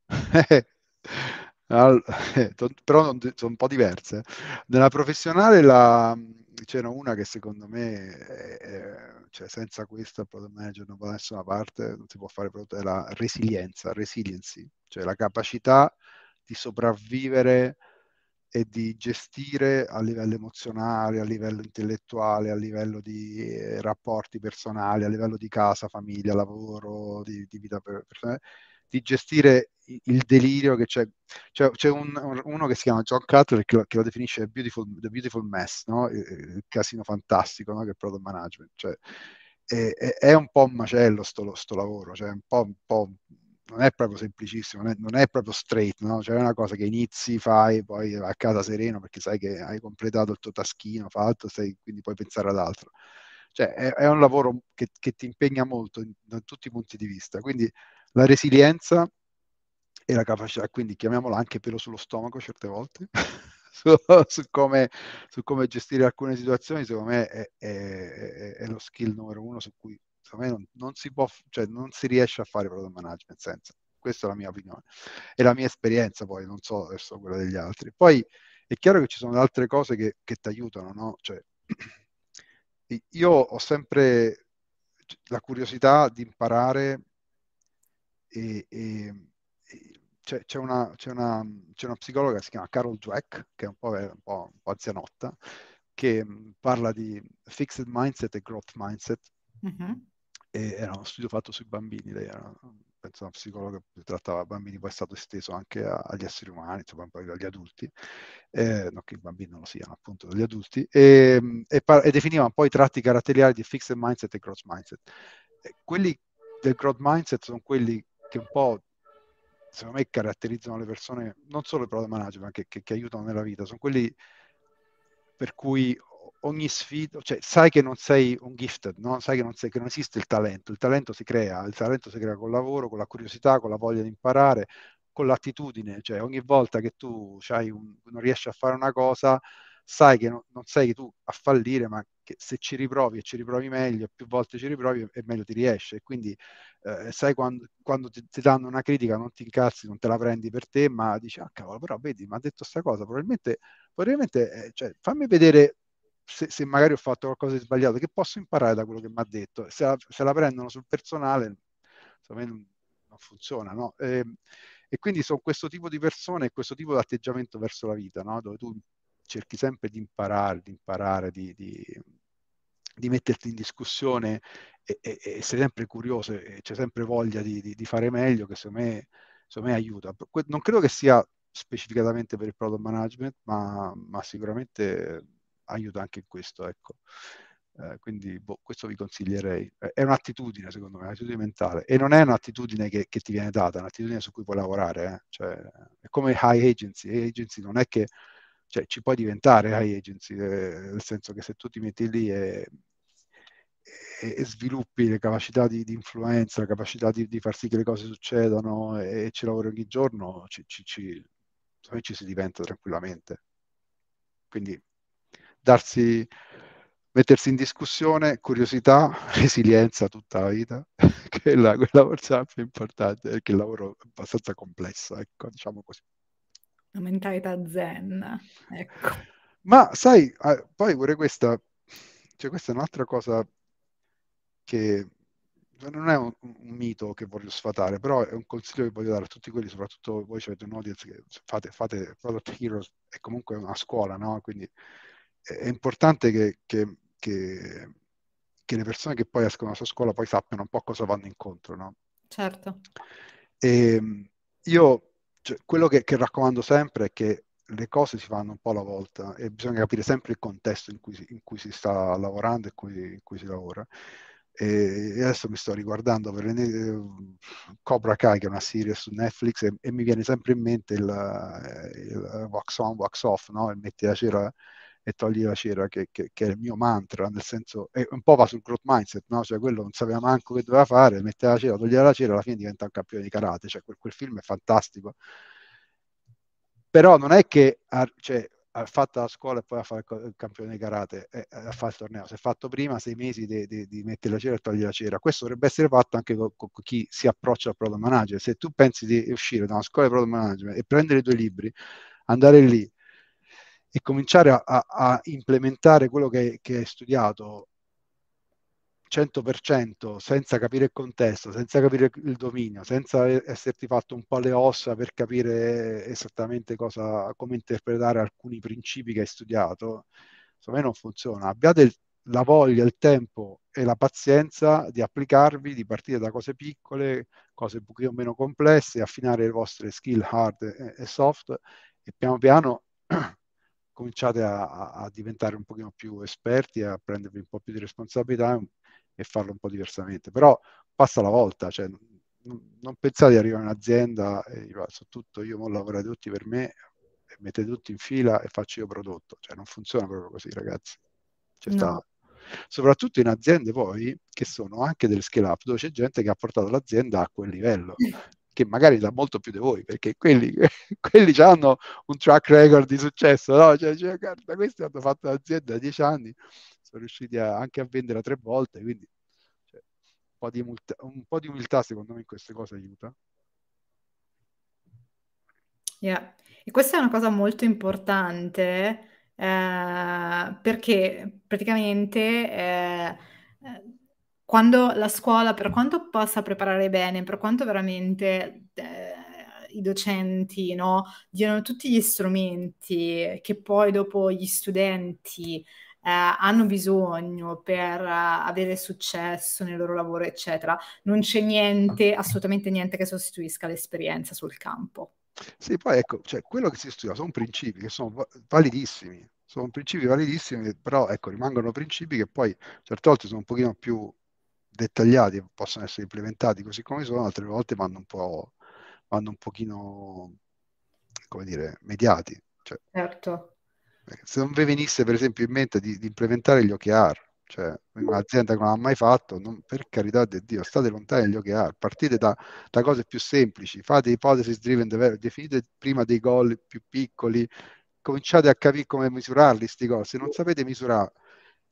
[SPEAKER 1] [LAUGHS]
[SPEAKER 2] All- però sono un po' diverse. Nella professionale la- c'era una che secondo me, è- è- cioè senza questa il product manager non va da nessuna parte, non si può fare prodotto, è la resilienza, resiliency, cioè la capacità di sopravvivere e di gestire a livello emozionale, a livello intellettuale, a livello di eh, rapporti personali, a livello di casa, famiglia, lavoro, di, di vita personale, di gestire il delirio che c'è. C'è, c'è un, uno che si chiama John Cutler che lo, che lo definisce beautiful, The Beautiful Mess, no? il, il, casino fantastico che è product management. Cioè, è, è, un po' un macello sto, sto lavoro, cioè un po', un po', non è proprio semplicissimo, non è, non è proprio straight, no? cioè è una cosa che inizi, fai, poi a casa sereno perché sai che hai completato il tuo taschino, fatto, stai, quindi puoi pensare ad altro. Cioè è, è un lavoro che, che, ti impegna molto da tutti i punti di vista, quindi la resilienza e la capacità, quindi chiamiamola anche pelo sullo stomaco certe volte, [LAUGHS] su, su, come, su, come, gestire alcune situazioni, secondo me è, è, è lo skill numero uno su cui secondo me non, non, si può, cioè non si riesce a fare product management senza. Questa è la mia opinione e la mia esperienza poi, non so adesso quella degli altri. Poi è chiaro che ci sono altre cose che, che ti aiutano, no? Cioè, [CLEARS THROAT] io ho sempre la curiosità di imparare e, e c'è, c'è, una, c'è, una, c'è, una, psicologa che si chiama Carol Dweck, che è un po', un po', un po anzianotta, che mm, parla di fixed mindset e growth mindset. Mm-hmm. E era uno studio fatto sui bambini, lei era penso una psicologa che trattava bambini, poi è stato esteso anche a, agli esseri umani, insomma, poi agli adulti, eh, non che i bambini non lo siano, appunto, agli adulti, e, e, e definiva un po' i tratti caratteriali di fixed mindset e growth mindset. Quelli del growth mindset sono quelli che un po' secondo me caratterizzano le persone, non solo il product manager, ma che, che, che aiutano nella vita, sono quelli per cui ogni sfida, cioè sai che non sei un gifted, no? sai che non, sei, che non, esiste il talento, il talento si crea, il talento si crea col lavoro, con la curiosità, con la voglia di imparare, con l'attitudine, cioè ogni volta che tu un, non riesci a fare una cosa, sai che no, non sei tu a fallire, ma che se ci riprovi e ci riprovi meglio, più volte ci riprovi e meglio ti riesce. Quindi eh, sai quando, quando ti, ti, danno una critica non ti incazzi, non te la prendi per te, ma dici, ah cavolo, però vedi, mi ha detto questa cosa, probabilmente, probabilmente eh, cioè, fammi vedere se, se, magari ho fatto qualcosa di sbagliato, che posso imparare da quello che mi ha detto. Se la, se la, prendono sul personale, insomma, non, non funziona, no? E, ehm, e quindi sono questo tipo di persone e questo tipo di atteggiamento verso la vita, no? Dove tu cerchi sempre di imparare, di imparare, di, di, di metterti in discussione e, e, e, sei sempre curioso e c'è sempre voglia di, di, fare meglio, che secondo me, secondo me aiuta. Non credo che sia specificatamente per il product management, ma, ma sicuramente aiuta anche in questo, ecco. Eh, quindi boh, questo vi consiglierei. È un'attitudine, secondo me, un'attitudine mentale. E non è un'attitudine che, che ti viene data, è un'attitudine su cui puoi lavorare. Eh. Cioè, è come high agency. High agency non è che cioè, ci puoi diventare high agency, eh, nel senso che se tu ti metti lì e, e, e sviluppi le capacità di, di influenza, la capacità di, di, far sì che le cose succedano e, e ci lavori ogni giorno, ci, ci, ci, ci si diventa tranquillamente. Quindi darsi, mettersi in discussione, curiosità, [LAUGHS] resilienza tutta la vita, [LAUGHS] che è la, quella forse più importante, perché il lavoro è abbastanza complesso, ecco, diciamo così.
[SPEAKER 1] La mentalità zen, ecco.
[SPEAKER 2] Ma sai, poi pure questa, cioè questa è un'altra cosa che non è un, un, mito che voglio sfatare, però è un consiglio che voglio dare a tutti quelli, soprattutto voi avete un audience che fate, fate Product Heroes, è comunque una scuola, no? Quindi è importante che, che, che, che, le persone che poi escono dalla sua scuola poi sappiano un po' cosa vanno incontro, no?
[SPEAKER 1] Certo.
[SPEAKER 2] E ehm, io, cioè, quello che, che raccomando sempre è che le cose si fanno un po' alla volta e bisogna capire sempre il contesto in cui si, in cui si sta lavorando e in cui si lavora. E adesso mi sto riguardando per le, Cobra Kai, che è una serie su Netflix, e, e mi viene sempre in mente il, il wax on, wax off, no? E metti la cera e togli la cera, che, che, che, è il mio mantra, nel senso, è un po' va sul growth mindset, no? Cioè quello non sapeva manco che doveva fare, mette la cera, toglie la cera, alla fine diventa un campione di karate, cioè quel, quel film è fantastico. Però non è che cioè, ha fatto la scuola e poi a fare il campione di karate, eh, a fare il torneo. Si è fatto prima sei mesi di, mettere la cera e togliere la cera. Questo dovrebbe essere fatto anche con, con, chi si approccia al product manager. Se tu pensi di uscire da una scuola di product management e prendere i due libri, andare lì e cominciare a, a, a implementare quello che, che hai studiato 100% senza capire il contesto, senza capire il dominio, senza esserti fatto un po' le ossa per capire esattamente cosa, come interpretare alcuni principi che hai studiato, secondo me non funziona. Abbiate il, la voglia, il tempo e la pazienza di applicarvi, di partire da cose piccole, cose un pochino meno complesse, affinare le vostre skill hard e, e soft e piano piano [CLEARS THROAT] cominciate a, a, diventare un pochino più esperti, a prendervi un po' più di responsabilità e farlo un po' diversamente. Però passa la volta, cioè, non, non pensate di arrivare in un'azienda e su tutto io mo lavorate tutti per me, e mettete tutti in fila e faccio io prodotto. Cioè non funziona proprio così, ragazzi. C'è no. sta, soprattutto in aziende poi che sono anche delle scale up, dove c'è gente che ha portato l'azienda a quel livello che magari dà molto più di voi, perché quelli, [LAUGHS] quelli hanno un track record di successo, no? Cioè, cioè, guarda, questi hanno fatto l'azienda da dieci anni, sono riusciti a, anche a vendere tre volte, quindi cioè, un, po umiltà, un, po di umiltà, secondo me in queste cose aiuta.
[SPEAKER 1] Yeah. E questa è una cosa molto importante eh, perché praticamente eh, quando la scuola, per quanto possa preparare bene, per quanto veramente eh, i docenti no, diano tutti gli strumenti che poi dopo gli studenti eh, hanno bisogno per uh, avere successo nel loro lavoro, eccetera, non c'è niente, assolutamente niente che sostituisca l'esperienza sul campo.
[SPEAKER 2] Sì, poi ecco, cioè, quello che si studia sono principi che sono validissimi, sono principi validissimi, però ecco, rimangono principi che poi certe volte sono un pochino più dettagliati possono essere implementati così come sono, altre volte vanno un po' vanno un pochino come dire mediati. Cioè,
[SPEAKER 1] certo.
[SPEAKER 2] Se non vi venisse per esempio in mente di, di implementare gli OKR, cioè un'azienda che non ha mai fatto, non, per carità di Dio, state lontani dagli OKR, partite da, da cose più semplici, fate ipotesi driven development, definite prima dei goal più piccoli, cominciate a capire come misurarli questi cose, se non sapete misurare,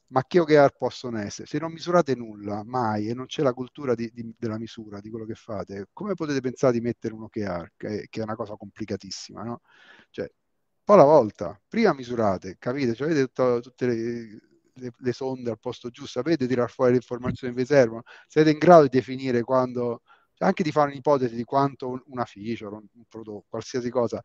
[SPEAKER 2] ma che OKR possono essere? Se non misurate nulla, mai, e non c'è la cultura di, di, della misura, di quello che fate, come potete pensare di mettere un OKR, che, che è una cosa complicatissima, no? Cioè, un po' alla volta, prima misurate, capite? Cioè, avete tutto, tutte le, le, le, sonde al posto giusto, sapete tirare fuori le informazioni che vi servono, siete in grado di definire quando, cioè anche di fare un'ipotesi di quanto una feature, un, un prodotto, qualsiasi cosa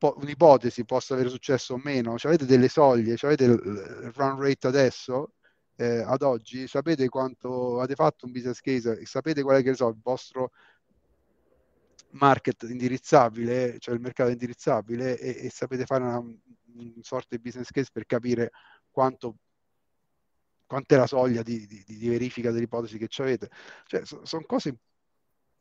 [SPEAKER 2] po- un'ipotesi possa avere successo o meno, cioè avete delle soglie, cioè avete il, run rate adesso, eh, ad oggi, sapete quanto avete fatto un business case, sapete qual è che so, il vostro market indirizzabile, cioè il mercato indirizzabile? E, e sapete fare una, una sorta di business case per capire quanto quant'è la soglia di, di, di verifica dell'ipotesi che avete. Cioè, so, sono cose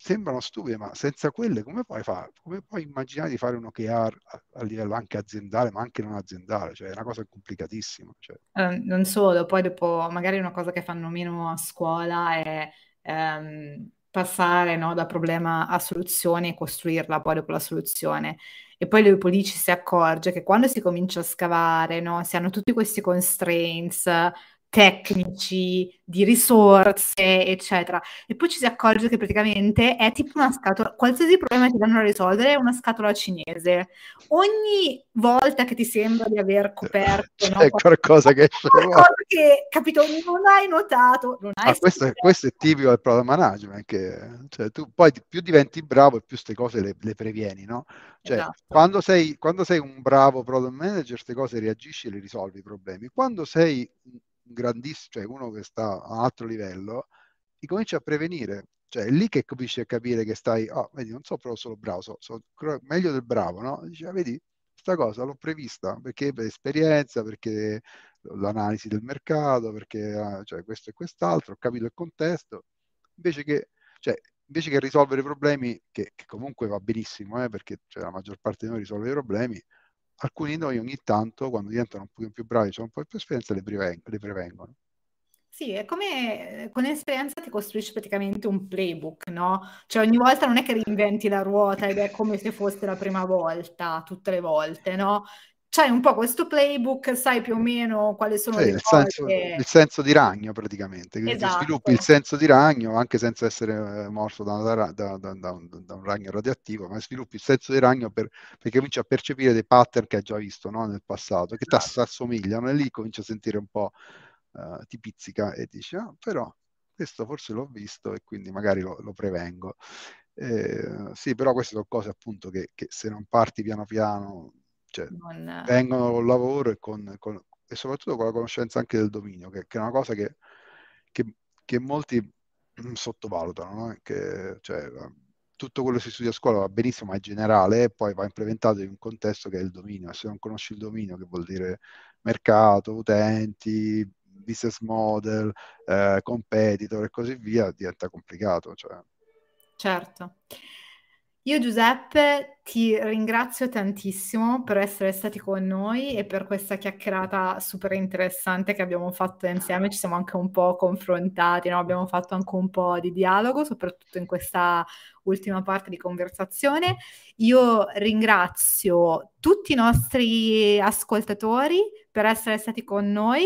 [SPEAKER 2] sembrano stupide, ma senza quelle come puoi fare? Come puoi immaginare di fare un OKR a, a livello anche aziendale, ma anche non aziendale? Cioè, è una cosa complicatissima. Cioè.
[SPEAKER 1] Eh, non solo, poi dopo magari una cosa che fanno meno a scuola è ehm, passare no, da problema a soluzione e costruirla poi dopo la soluzione. E poi dopo lì ci si accorge che quando si comincia a scavare, no, si hanno tutti questi constraints, tecnici, di risorse, eccetera. E poi ci si accorge che praticamente è tipo una scatola, qualsiasi problema ti danno a risolvere è una scatola cinese. Ogni volta che ti sembra di aver coperto
[SPEAKER 2] no, è qualcosa che
[SPEAKER 1] qualcosa che, capito, non hai notato, non hai
[SPEAKER 2] ah, questo, è, questo, è, tipico del product management, che cioè, tu poi più diventi bravo e più queste cose le, le previeni, no? Cioè, esatto. quando, sei, quando sei un bravo product manager, queste cose reagisci e le risolvi i problemi. Quando sei grandissimo, cioè uno che sta a un altro livello, ti cominci a prevenire. Cioè è lì che cominci a capire che stai, oh, vedi, non so però solo bravo, so, so meglio del bravo, no? Dici, ah, vedi, questa cosa l'ho prevista perché per esperienza, perché l'analisi del mercato, perché ah, cioè, questo e quest'altro, ho capito il contesto, invece che, cioè, invece che risolvere i problemi, che, che comunque va benissimo, eh, perché cioè, la maggior parte di noi risolve i problemi, alcuni di noi ogni tanto, quando diventano un po' più bravi, hanno un po' più esperienza, le, preveng- le prevengono.
[SPEAKER 1] Sì, è come con esperienza ti costruisci praticamente un playbook, no? Cioè ogni volta non è che reinventi la ruota ed è come se fosse la prima volta, tutte le volte, no? C'hai un po' questo playbook, sai più o meno quali sono sì, le
[SPEAKER 2] il
[SPEAKER 1] cose.
[SPEAKER 2] Senso, il senso di ragno praticamente, quindi esatto. sviluppi il senso di ragno anche senza essere eh, morso da, da, da, da, un ragno radioattivo, ma sviluppi il senso di ragno per, perché cominci a percepire dei pattern che hai già visto no? nel passato, che esatto. ti assomigliano e lì cominci a sentire un po', uh, ti pizzica e dici, ah, però questo forse l'ho visto e quindi magari lo, lo prevengo. Eh, sì, però queste sono cose appunto che, che se non parti piano piano cioè, non... vengono col lavoro e, con, con, e, soprattutto con la conoscenza anche del dominio, che, che è una cosa che, che, che molti sottovalutano, no? che, cioè, tutto quello che si studia a scuola va benissimo, ma è generale, e poi va implementato in un contesto che è il dominio. Se non conosci il dominio, che vuol dire mercato, utenti, business model, eh, competitor e così via, diventa complicato. Cioè.
[SPEAKER 1] Certo. Io Giuseppe ti ringrazio tantissimo per essere stati con noi e per questa chiacchierata super interessante che abbiamo fatto insieme, ci siamo anche un po' confrontati, no? abbiamo fatto anche un po' di dialogo, soprattutto in questa ultima parte di conversazione. Io ringrazio tutti i nostri ascoltatori per essere stati con noi,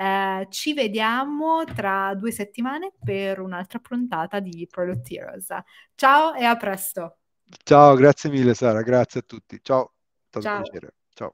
[SPEAKER 1] eh, ci vediamo tra due settimane per un'altra puntata di Product Heroes. Ciao e a presto!
[SPEAKER 2] Ciao, grazie mille Sara, grazie a tutti. Ciao, è stato un piacere. Ciao.